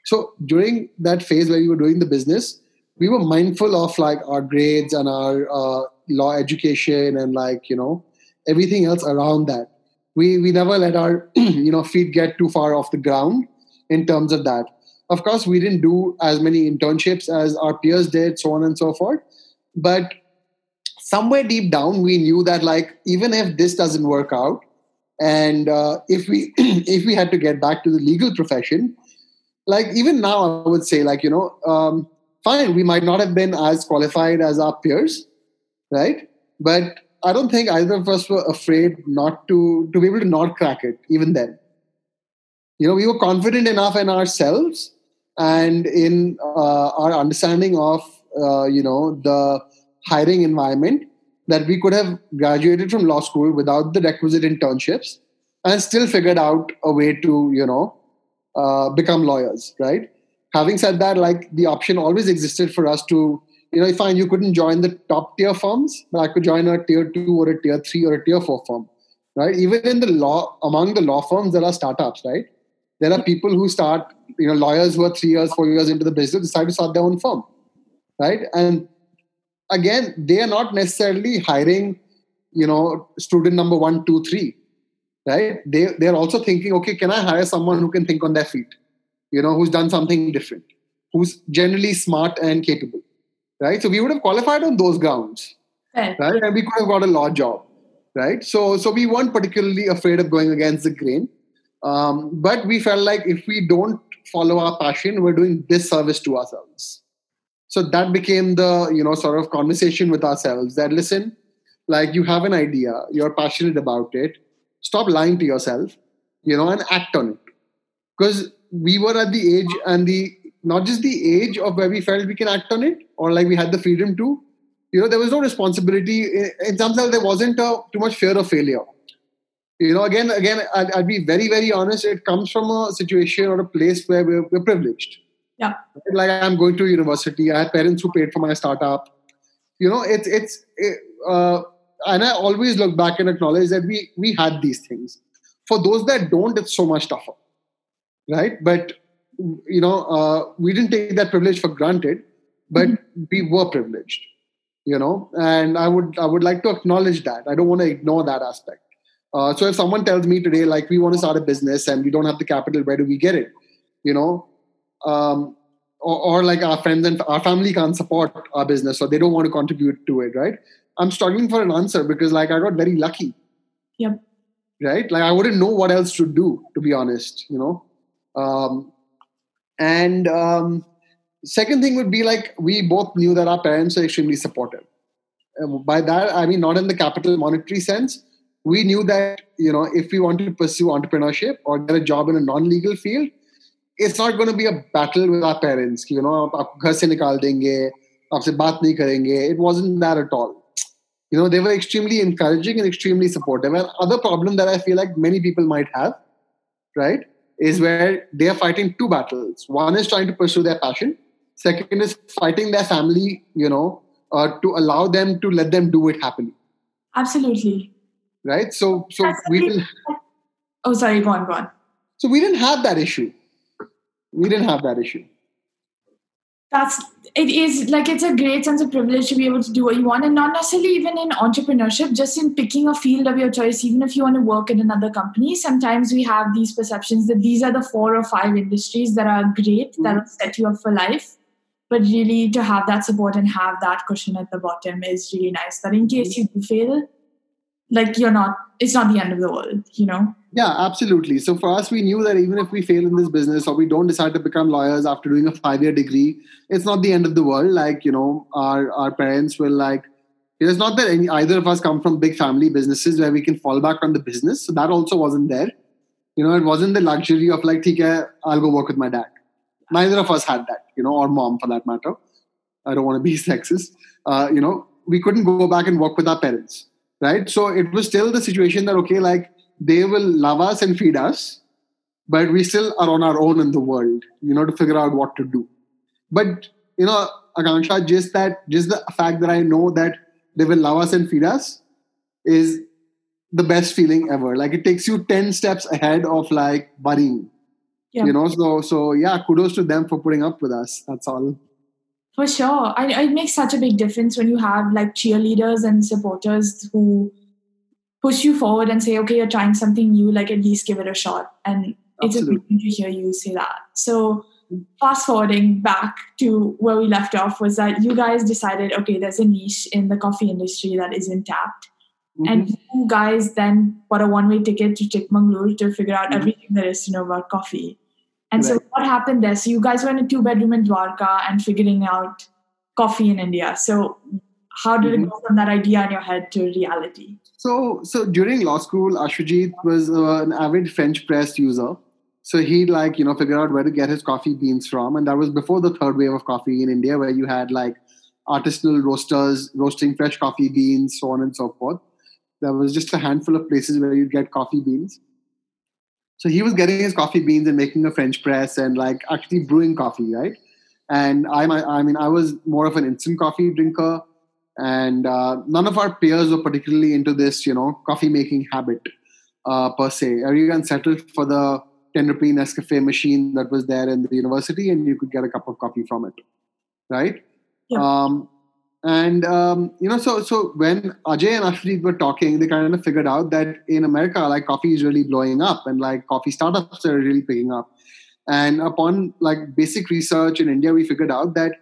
so during that phase where we were doing the business we were mindful of like our grades and our uh, law education and like you know everything else around that we we never let our you know feet get too far off the ground in terms of that. Of course we didn't do as many internships as our peers did so on and so forth. But somewhere deep down we knew that like even if this doesn't work out and uh, if we if we had to get back to the legal profession like even now i would say like you know um, fine we might not have been as qualified as our peers right? But i don't think either of us were afraid not to to be able to not crack it even then. You know we were confident enough in ourselves and in uh, our understanding of uh, you know the hiring environment that we could have graduated from law school without the requisite internships and still figured out a way to you know uh, become lawyers right? Having said that like the option always existed for us to you know fine you couldn't join the top tier firms but i could join a tier 2 or a tier 3 or a tier 4 firm right? Even in the law among the law firms there are startups right? There are people who start you know lawyers who are 3 years 4 years into the business decide to start their own firm right? And again they are not necessarily hiring you know student number one two three right? They they're also thinking okay can i hire someone who can think on their feet you know who's done something different who's generally smart and capable right? So we would have qualified on those grounds Fair. right? And we could have got a law job right? So so we weren't particularly afraid of going against the grain. Um, but we felt like if we don't follow our passion we're doing disservice to ourselves. So that became the you know sort of conversation with ourselves that listen like you have an idea you're passionate about it stop lying to yourself you know and act on it. Because we were at the age and the not just the age of where we felt we can act on it or like we had the freedom to you know there was no responsibility. In some sense there wasn't a, too much fear of failure. You know again again I'd, I'd, be very very honest it comes from a situation or a place where we're, we're privileged. Yeah. Like i'm going to university. I had parents who paid for my startup. You know it's it's it, uh, and I always look back and acknowledge that we we had these things. For those that don't, it's so much tougher, right? But you know, uh, we didn't take that privilege for granted, but mm-hmm. we were privileged, you know. And I would I would like to acknowledge that. I don't want to ignore that aspect. Uh, so if someone tells me today, like we want to start a business and we don't have the capital, where do we get it? You know, um, or, or, like our friends and our family can't support our business, or they don't want to contribute to it, right? I'm struggling for an answer because like I got very lucky. Yep. Right? Like I wouldn't know what else to do, to be honest, you know. Um, and um, second thing would be like we both knew that our parents are extremely supportive. And by that, I mean not in the capital monetary sense. We knew that you know if we want to pursue entrepreneurship or get a job in a non-legal field, it's not going to be a battle with our parents. You know, घर से निकाल देंगे, आपसे बात नहीं करेंगे. It wasn't that at all you know they were extremely encouraging and extremely supportive and other problem that i feel like many people might have right Is where they are fighting two battles. One is trying to pursue their passion. Second is fighting their family you know uh, to allow them to let them do it happily. Absolutely. Right? So so we didn't oh sorry go on go on. So we didn't have that issue. We didn't have that issue that's it is like it's a great sense of privilege to be able to do what you want and not necessarily even in entrepreneurship just in picking a field of your choice even if you want to work in another company. Sometimes we have these perceptions that these are the four or five industries that are great that will mm-hmm. set you up for life but really to have that support and have that cushion at the bottom is really nice. That in case mm-hmm. you do fail like you're not it's not the end of the world you know yeah absolutely. So for us we knew that even if we fail in this business or we don't decide to become lawyers after doing a five year degree it's not the end of the world. Like you know our our parents will like it's not that any, either of us come from big family businesses where we can fall back on the business. So that also wasn't there. You know it wasn't the luxury of like okay i'll go work with my dad. Neither of us had that you know or mom for that matter. I don't want to be sexist. Uh, you know we couldn't go back and work with our parents right? So it was still the situation that okay like they will love us and feed us but we still are on our own in the world you know to figure out what to do. But you know akanksha just that just the fact that i know that they will love us and feed us is the best feeling ever. Like it takes you 10 steps ahead of like burying yeah. you know? So so yeah kudos to them for putting up with us that's all. For sure. I, it makes such a big difference when you have like cheerleaders and supporters who push you forward and say, okay, you're trying something new, like at least give it a shot. And it's a good to hear you say that. So fast forwarding back to where we left off was that you guys decided, okay, there's a niche in the coffee industry that isn't tapped. Mm-hmm. And you guys then bought a one-way ticket to Chikmagalur to figure out mm-hmm. everything there is to know about coffee. And right. so what happened there? So you guys were in a two-bedroom in Dwarka and figuring out coffee in India. So how did mm-hmm. it go from that idea in your head to reality? So, so during law school, Ashwajit was uh, an avid French press user. So he like you know figured out where to get his coffee beans from, and that was before the third wave of coffee in India, where you had like artisanal roasters roasting fresh coffee beans, so on and so forth. There was just a handful of places where you'd get coffee beans. So he was getting his coffee beans and making a French press and like actually brewing coffee, right? And I, I mean, I was more of an instant coffee drinker and uh, none of our peers were particularly into this, you know, coffee making habit uh, per se. Everyone settled for the 10 rupee Nescafe machine that was there in the university, and you could get a cup of coffee from it, right? Yeah. Um, and um, you know, so so when Ajay and Ashwajit were talking, they kind of figured out that in America, like coffee is really blowing up, and like coffee startups are really picking up. And upon like basic research in India, we figured out that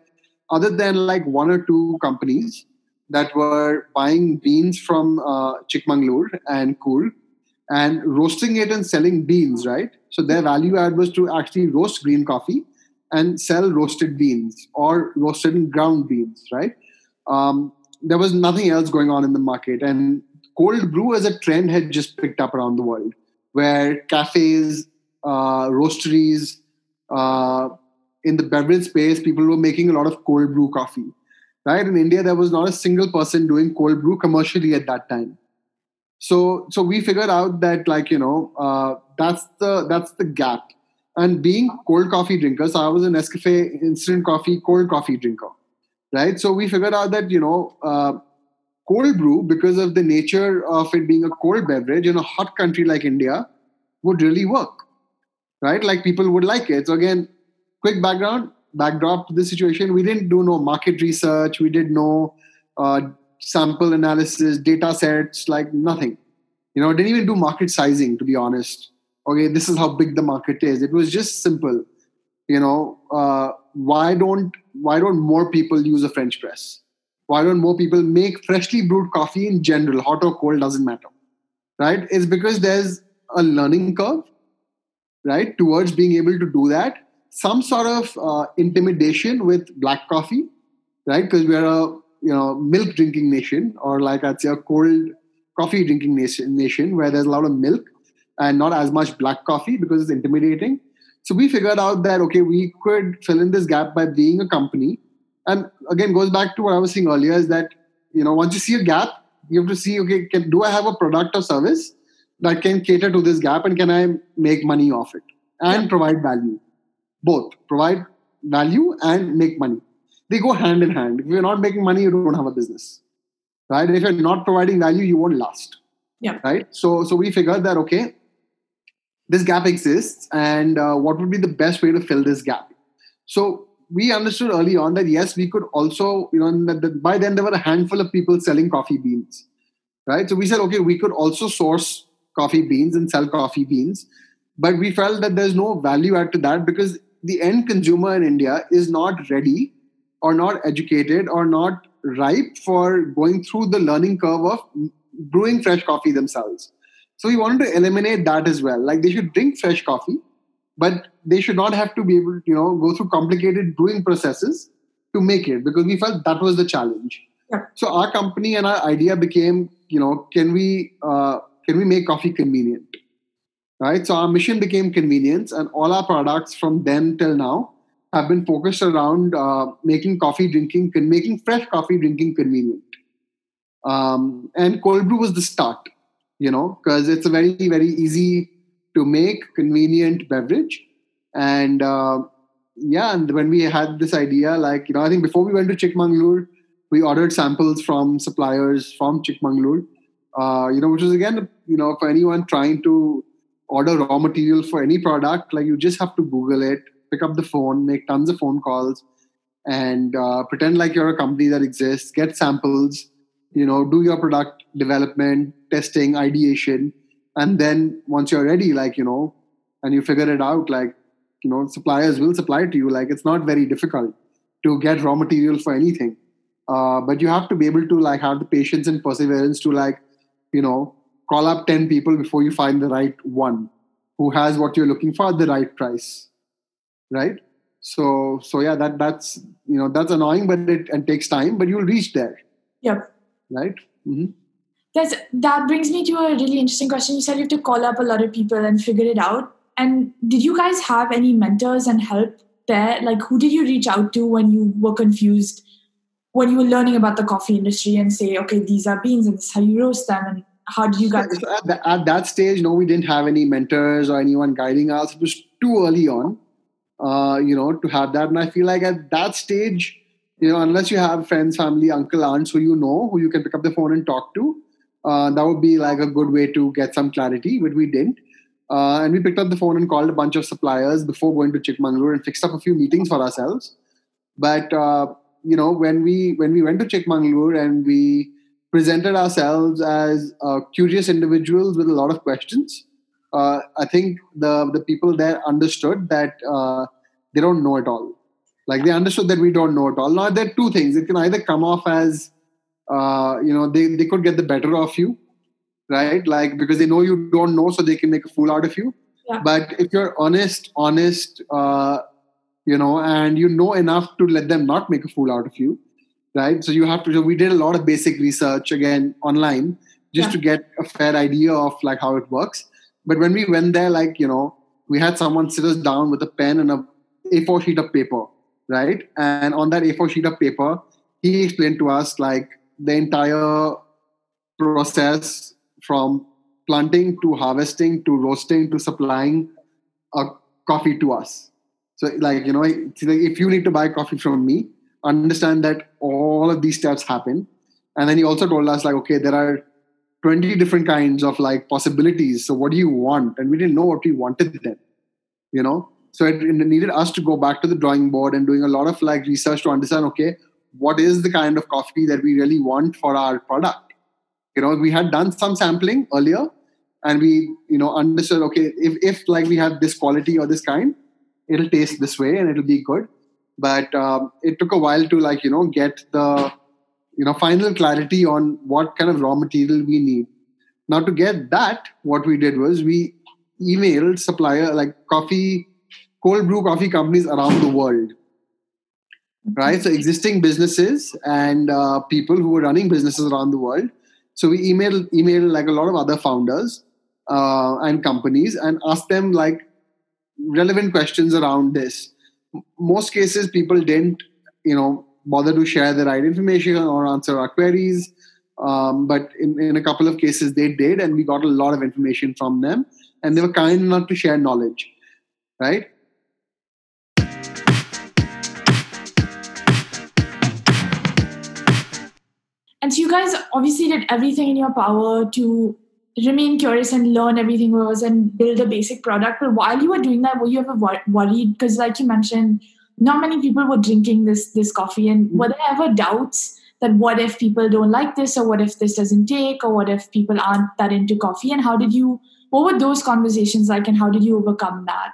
other than like one or two companies, that were buying beans from uh, Chikmagalur and Coorg and roasting it and selling beans, right? So their value add was to actually roast green coffee and sell roasted beans or roasted and ground beans, right? Um, there was nothing else going on in the market. And cold brew as a trend had just picked up around the world, where cafes, uh, roasteries, uh, in the beverage space, people were making a lot of cold brew coffee right? In india there was not a single person doing cold brew commercially at that time. So so we figured out that like you know uh, that's the that's the gap. And being cold coffee drinkers so i was an nescafe instant coffee cold coffee drinker. Right? So we figured out that you know uh, cold brew because of the nature of it being a cold beverage in a hot country like india would really work. Right? Like people would like it. So again quick background backdrop to the situation, we didn't do no market research. We did no uh, sample analysis, data sets, like nothing. You know, didn't even do market sizing, to be honest. Okay, this is how big the market is. It was just simple. You know, uh, why don't why don't more people use a French press? Why don't more people make freshly brewed coffee in general, hot or cold doesn't matter, right? It's because there's a learning curve, right, towards being able to do that some sort of uh, intimidation with black coffee, right? Because we're a you know milk drinking nation, or like I'd say a cold coffee drinking nation, nation where there's a lot of milk and not as much black coffee because it's intimidating. So we figured out that okay, we could fill in this gap by being a company. And again, goes back to what I was saying earlier: is that you know once you see a gap, you have to see okay, can, do I have a product or service that can cater to this gap, and can I make money off it and yeah. provide value? Both provide value and make money. They go hand in hand. If you're not making money, you don't have a business, right? If you're not providing value, you won't last. Yeah. Right. So so we figured that okay, this gap exists, and uh, what would be the best way to fill this gap? So we understood early on that yes, we could also, you know, that, that by then there were a handful of people selling coffee beans, right? So we said, okay, we could also source coffee beans and sell coffee beans, but we felt that there's no value add to that because the end consumer in India is not ready or not educated or not ripe for going through the learning curve of brewing fresh coffee themselves. So we wanted to eliminate that as well. Like they should drink fresh coffee, but they should not have to be able to, you know, go through complicated brewing processes to make it because we felt that was the challenge. Yeah. So our company and our idea became, you know, can we uh, can we make coffee convenient? Right. So our mission became convenience, and all our products from then till now have been focused around uh, making coffee drinking, making fresh coffee drinking convenient. Um, and cold brew was the start, you know, because it's a very, very easy to make, convenient beverage. And uh, yeah, and when we had this idea, like, you know, I think before we went to Chikmagalur, we ordered samples from suppliers from Chikmagalur, uh, you know, which is again, you know, for anyone trying to order raw material for any product, like you just have to Google it, pick up the phone, make tons of phone calls, and uh, pretend like you're a company that exists, get samples, you know, do your product development, testing, ideation, and then once you're ready, like, you know, and you figure it out, like, you know, suppliers will supply to you. Like, it's not very difficult to get raw material for anything. Uh, but you have to be able to like have the patience and perseverance to like, you know, call up 10 people before you find the right one who has what you're looking for at the right price right? So so yeah that that's you know that's annoying but it, it takes time but you'll reach there. Yep right? Mm-hmm. That's, that brings me to a really interesting question. You said you have to call up a lot of people and figure it out. And did you guys have any mentors and help there? Like who did you reach out to when you were confused when you were learning about the coffee industry and say okay these are beans and this is how you roast them and how do you guys so at, the, at that stage no we didn't have any mentors or anyone guiding us it was too early on uh, you know, to have that. And I feel like at that stage, you know, unless you have friends, family, uncle, aunts who you know, who you can pick up the phone and talk to, uh, that would be like a good way to get some clarity, but we didn't. Uh, and we picked up the phone and called a bunch of suppliers before going to Chikmagalur and fixed up a few meetings for ourselves. But uh, you know, when we when we went to Chikmagalur and we presented ourselves as uh, curious individuals with a lot of questions, uh, I think the the people there understood that uh, they don't know it all. Like they understood that we don't know it all. Now there are two things. It can either come off as uh, you know they they could get the better of you, right? Like because they know you don't know, so they can make a fool out of you. Yeah. But if you're honest, honest, uh, you know, and you know enough to let them not make a fool out of you, right? So you have to. We did a lot of basic research again online just yeah. to get a fair idea of like how it works but when we went there, like, you know, we had someone sit us down with a pen and a A4 sheet of paper, right? And on that A4 sheet of paper, he explained to us like the entire process from planting to harvesting to roasting to supplying a coffee to us. So, like, you know, if you need to buy coffee from me, understand that all of these steps happen. And then he also told us, like, okay, there are 20 different kinds of like possibilities. So what do you want? And we didn't know what we wanted then, you know? So it, needed us to go back to the drawing board and doing a lot of like research to understand, okay, what is the kind of coffee that we really want for our product? You know, we had done some sampling earlier and we, you know, understood, okay, if, if like we have this quality or this kind, it'll taste this way and it'll be good. But um, it took a while to like, you know, get the you know final clarity on what kind of raw material we need. Now to get that what we did was we emailed supplier like coffee cold brew coffee companies around the world. Right? So existing businesses and uh, people who were running businesses around the world. So we emailed emailed like a lot of other founders uh, and companies and asked them like relevant questions around this most cases people didn't you know bother to share the right information or answer our queries. Um, but in, in a couple of cases, they did, and we got a lot of information from them, and they were kind enough to share knowledge, right? And so you guys obviously did everything in your power to remain curious and learn everything was and build a basic product. But while you were doing that, were you ever worried? Because, like you mentioned, not many people were drinking this this coffee and Mm-hmm. were there ever doubts that what if people don't like this or what if this doesn't take or what if people aren't that into coffee and how did you what were those conversations like and how did you overcome that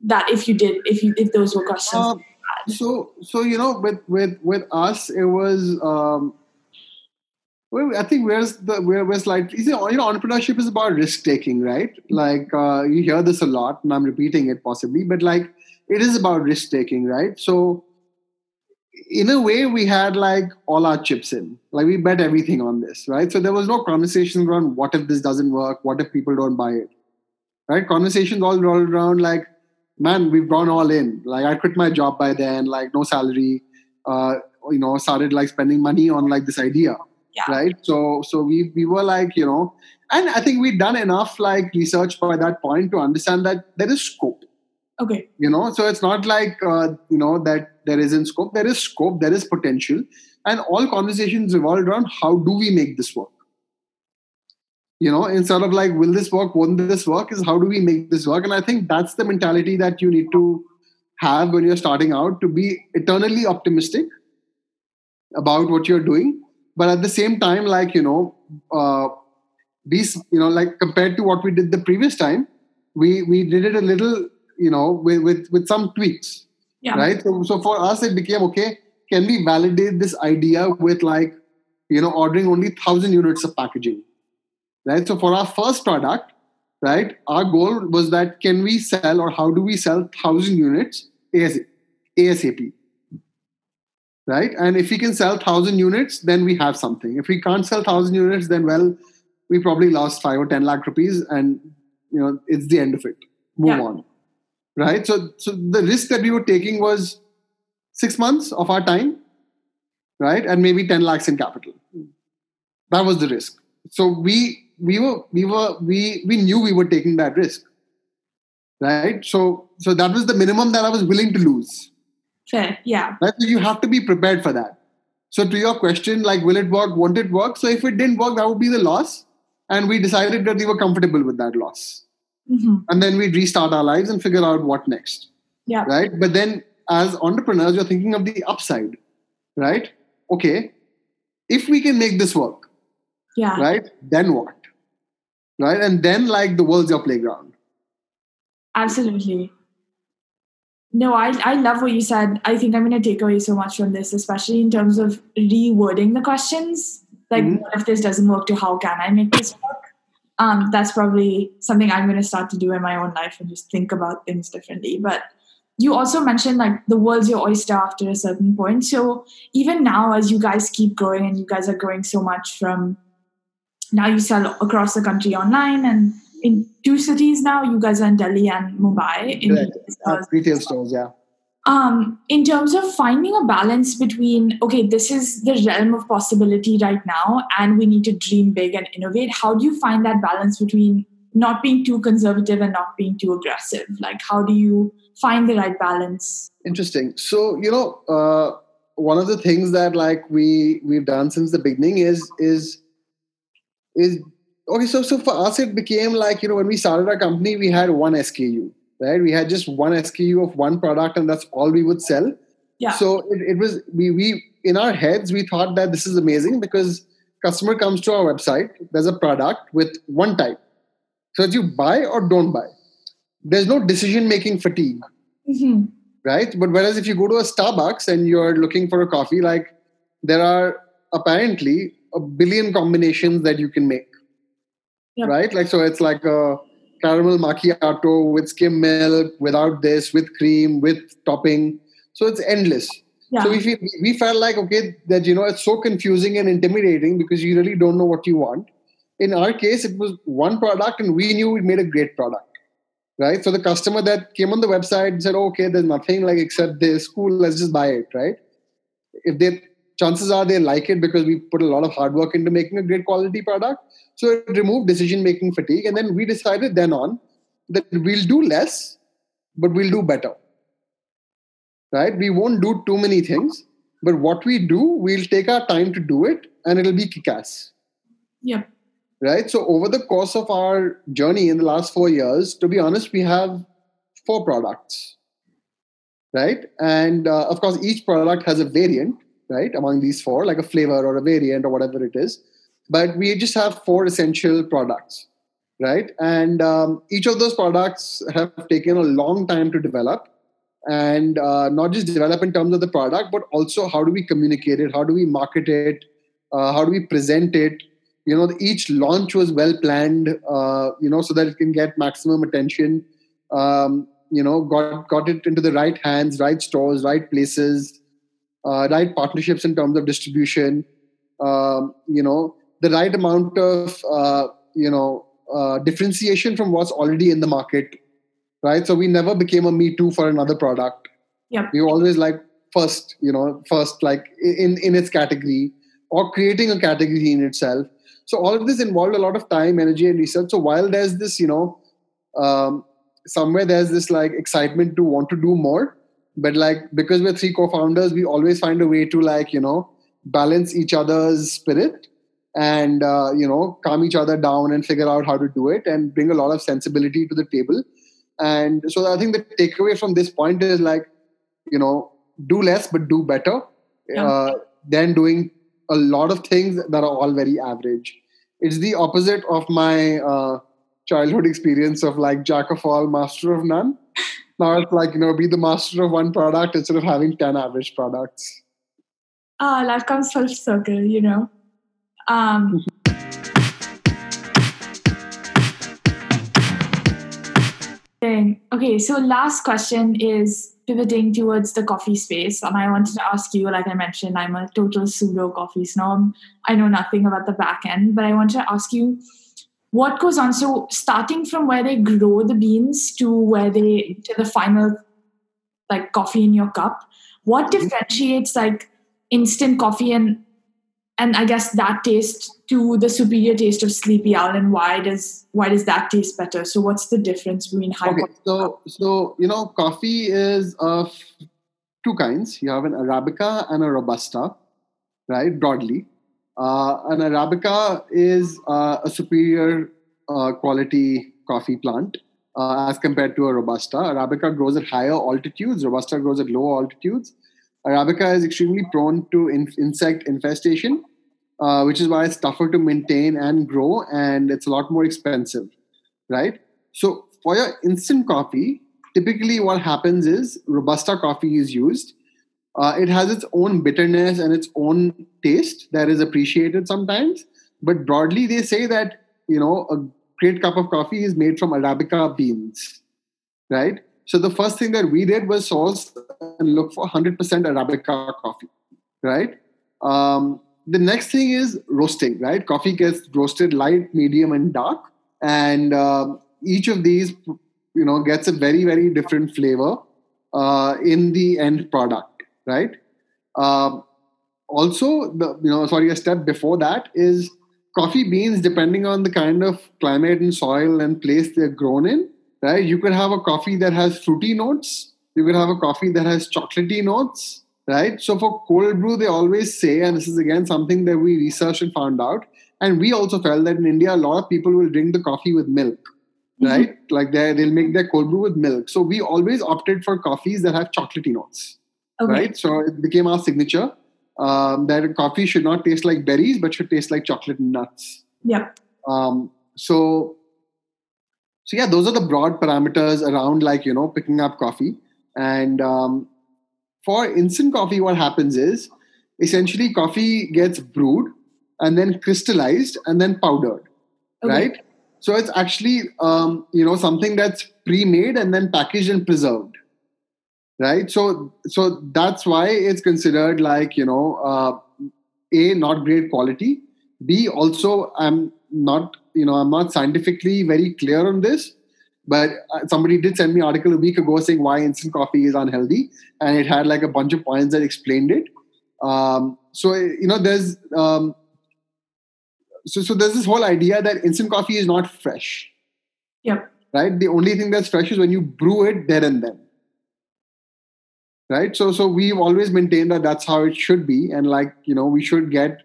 that if you did if you if those were questions Uh, so so you know with with with us it was um well, I think where's the where like you know entrepreneurship is about risk taking, right? Like uh, you hear this a lot, and I'm repeating it possibly, but like it is about risk taking, right? So in a way, we had like all our chips in, like we bet everything on this, right? So there was no conversation around what if this doesn't work, what if people don't buy it, right? Conversations all rolled around like, man, we've gone all in. Like I quit my job by then, like no salary, uh, you know, started like spending money on like this idea yeah. Right? So so we we were like you know and i think we'd done enough like research by that point to understand that there is scope. Okay. You know so it's not like uh, you know that there isn't scope. There is scope. There is potential. And all conversations revolved around how do we make this work? You know instead of like will this work? Won't this work? Is how do we make this work? And i think that's the mentality that you need to have when you're starting out to be eternally optimistic about what you're doing but at the same time like you know uh, these you know like compared to what we did the previous time we we did it a little you know with with, with some tweaks yeah. right? So, so for us it became okay can we validate this idea with like you know ordering only 1000 units of packaging right? So for our first product right our goal was that can we sell or how do we sell 1000 units asap right? And if we can sell 1000 units then we have something. If we can't sell 1000 units then well we probably lost 5 or 10 lakh rupees and you know it's the end of it. Move Yeah. on. Right? So so the risk that we were taking was 6 months of our time right? And maybe 10 lakhs in capital. That was the risk. So we we were we were we we knew we were taking that risk right? So so that was the minimum that i was willing to lose fair yeah. Right? So you have to be prepared for that. So to your question like will it work? Won't it work? So if it didn't work that would be the loss. And we decided that we were comfortable with that loss. Hmm and then we'd restart our lives and figure out what next. Yeah. Right? But then as entrepreneurs you're thinking of the upside. Right? Okay. If we can make this work. Yeah. Right? Then what? Right? And then like the world's your playground. Absolutely. No, I, I love what you said. I think I'm going to take away so much from this, especially in terms of rewording the questions. Like, Mhm. what if this doesn't work? To how can I make this work? Um, that's probably something I'm going to start to do in my own life and just think about things differently. But you also mentioned like the world's your oyster after a certain point. So even now, as you guys keep growing and you guys are growing so much from now you sell across the country online and in two cities now. You guys are in delhi and mumbai. In uh, retail stores yeah. Um, in terms of finding a balance between okay this is the realm of possibility right now and we need to dream big and innovate how do you find that balance between not being too conservative and not being too aggressive? Like how do you find the right balance? Interesting. So you know uh, one of the things that like we we've done since the beginning is is is okay so so for us it became like you know when we started our company we had one sku right? We had just one sku of one product and that's all we would sell. Yeah. So it, it was we we in our heads we thought that this is amazing because customer comes to our website there's a product with one type. So it's you buy or don't buy. There's no decision making fatigue. Hmm right? But whereas if you go to a starbucks and you're looking for a coffee like there are apparently a billion combinations that you can make Yep. right? Like so it's like a caramel macchiato with skim milk without this with cream with topping. So it's endless. Yeah. So we, feel, we felt like okay that you know it's so confusing and intimidating because you really don't know what you want. In our case it was one product and we knew we made a great product. Right? So the customer that came on the website and said oh, okay there's nothing like except this. Cool let's just buy it right? If they chances are they like it because we put a lot of hard work into making a great quality product so it removed decision making fatigue and then we decided then on that we'll do less but we'll do better. Right? We won't do too many things but what we do we'll take our time to do it and it'll be kick-ass. Yep right? So over the course of our journey in the last four years to be honest we have four products. Right? And uh, of course, each product has a variant, right, among these four, like a flavor or a variant or whatever it is. But we just have four essential products, right? And um, each of those products have taken a long time to develop. And uh, not just develop in terms of the product, but also how do we communicate it? How do we market it? Uh, how do we present it? You know, each launch was well planned, uh, you know, so that it can get maximum attention. Um, you know got got it into the right hands right stores right places uh, right partnerships in terms of distribution um, you know the right amount of uh, you know uh, differentiation from what's already in the market right? So we never became a me too for another product. Yep. we always like first you know first like in in its category or creating a category in itself. So all of this involved a lot of time energy and research. So while there's this you know um, somewhere there's this like excitement to want to do more but like because we're three co-founders we always find a way to like you know balance each other's spirit and uh, you know calm each other down and figure out how to do it and bring a lot of sensibility to the table and so i think the takeaway from this point is like you know do less but do better yeah. uh, than doing a lot of things that are all very average it's the opposite of my uh, childhood experience of like jack of all, master of none. Now it's like, you know, be the master of one product instead of having 10 average products. Ah, uh, that comes full circle, you know. Um, okay, so last question is pivoting towards the coffee space. And I wanted to ask you, like I mentioned, I'm a total pseudo coffee snob. I know nothing about the back end, but I wanted to ask you what goes on so starting from where they grow the beans to where they to the final like coffee in your cup what mm-hmm. differentiates like instant coffee and and i guess that taste to the superior taste of sleepy owl and why does why does that taste better so what's the difference between high okay, so so you know coffee is of two kinds you have an arabica and a robusta right broadly uh, an Arabica is uh, a superior uh, quality coffee plant uh, as compared to a Robusta. Arabica grows at higher altitudes, Robusta grows at lower altitudes. Arabica is extremely prone to in- insect infestation, uh, which is why it's tougher to maintain and grow, and it's a lot more expensive, right? So, for your instant coffee, typically what happens is Robusta coffee is used uh, it has its own bitterness and its own taste that is appreciated sometimes. But broadly, they say that you know a great cup of coffee is made from arabica beans, right? So the first thing that we did was source and look for 100% arabica coffee, right? Um, the next thing is roasting, right? Coffee gets roasted light, medium, and dark, and uh, each of these, you know, gets a very very different flavor uh, in the end product right? Um, also, the you know, sorry, a step before that is coffee beans. Depending on the kind of climate and soil and place they're grown in, right? You could have a coffee that has fruity notes. You could have a coffee that has chocolatey notes, right? So for cold brew, they always say, and this is again something that we researched and found out, and we also felt that in India, a lot of people will drink the coffee with milk, mm-hmm. right? Mm-hmm. Like they they'll make their cold brew with milk. So we always opted for coffees that have chocolatey notes okay. right? So it became our signature um, that coffee should not taste like berries, but should taste like chocolate nuts. Yeah. Um, so, so yeah, those are the broad parameters around like you know picking up coffee. And um, for instant coffee, what happens is essentially coffee gets brewed and then crystallized and then powdered, okay. right? So it's actually um, you know something that's pre-made and then packaged and preserved right so so that's why it's considered like you know uh, a not great quality b also i'm not you know i'm not scientifically very clear on this but uh, somebody did send me an article a week ago saying why instant coffee is unhealthy and it had like a bunch of points that explained it. Um, so you know there's um, so so there's this whole idea that instant coffee is not fresh. Yep. Right? The only thing that's fresh is when you brew it there and then. Right? So so we've always maintained that that's how it should be and like you know we should get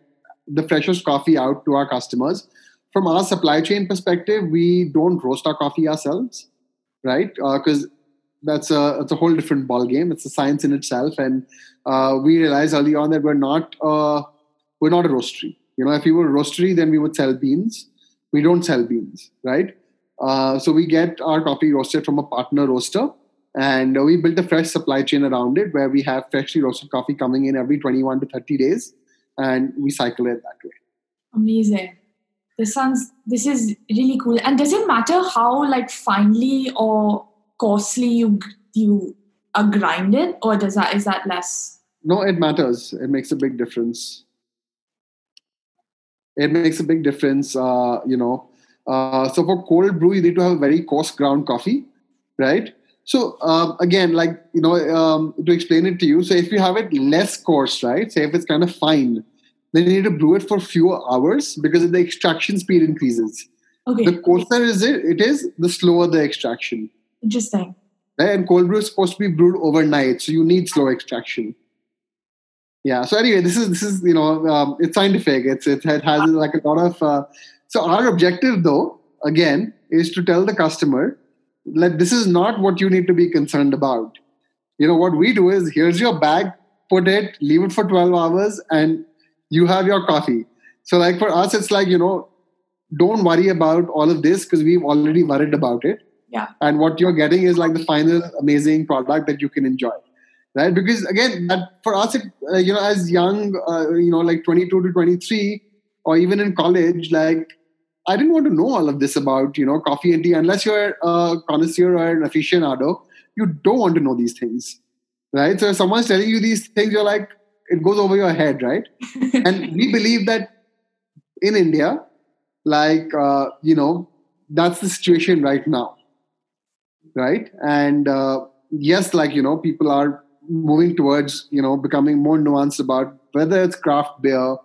the freshest coffee out to our customers from our supply chain perspective we don't roast our coffee ourselves right because uh, that's a it's a whole different ball game. It's a science in itself, and uh, we realized early on that we're not uh, we're not a roastery. You know, if we were a roastery, then we would sell beans. We don't sell beans, right? Uh, so we get our coffee roasted from a partner roaster, and we built a fresh supply chain around it, where we have freshly roasted coffee coming in every 21 to 30 days, and we cycle it that way. Amazing. This sounds. This is really cool. And does it matter how like finely or coarsely you you are grinded, or does that is that less? No, it matters. It makes a big difference. It makes a big difference. Uh, you know, uh, so for cold brew, you need to have very coarse ground coffee, right? So um, again, like you know, um, to explain it to you, so if you have it less coarse, right? Say if it's kind of fine, then you need to brew it for fewer hours because the extraction speed increases. Okay. The coarser is it, it is, the slower the extraction. Interesting. Right? And cold brew is supposed to be brewed overnight, so you need slow extraction. Yeah. So anyway, this is this is you know um, it's scientific. It's it, it has like a lot of. Uh, so our objective, though, again, is to tell the customer that this is not what you need to be concerned about. You know what we do is here's your bag, put it, leave it for twelve hours, and you have your coffee. So like for us, it's like you know, don't worry about all of this because we've already worried about it. Yeah. And what you're getting is like the final amazing product that you can enjoy right because again that for us it, uh, you know as young uh, you know like 22 to 23 or even in college like i didn't want to know all of this about you know coffee and tea unless you're a connoisseur or an aficionado you don't want to know these things right so if someone's telling you these things you're like it goes over your head right and we believe that in india like uh, you know that's the situation right now right and uh, yes like you know people are moving towards you know becoming more nuanced about whether it's craft beer,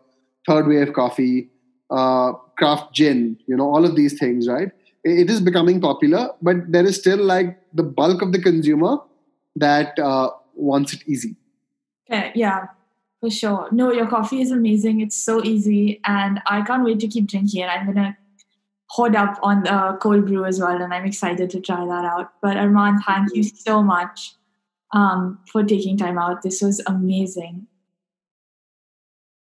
third wave coffee, uh, craft gin, you know all of these things, right? It is becoming popular, but there is still like the bulk of the consumer that uh, wants it easy. Okay, yeah, for sure. No, your coffee is amazing. It's so easy, and I can't wait to keep drinking it. I'm gonna hoard up on the cold brew as well, and I'm excited to try that out. But Arman, thank you so much um, for taking time out. This was amazing.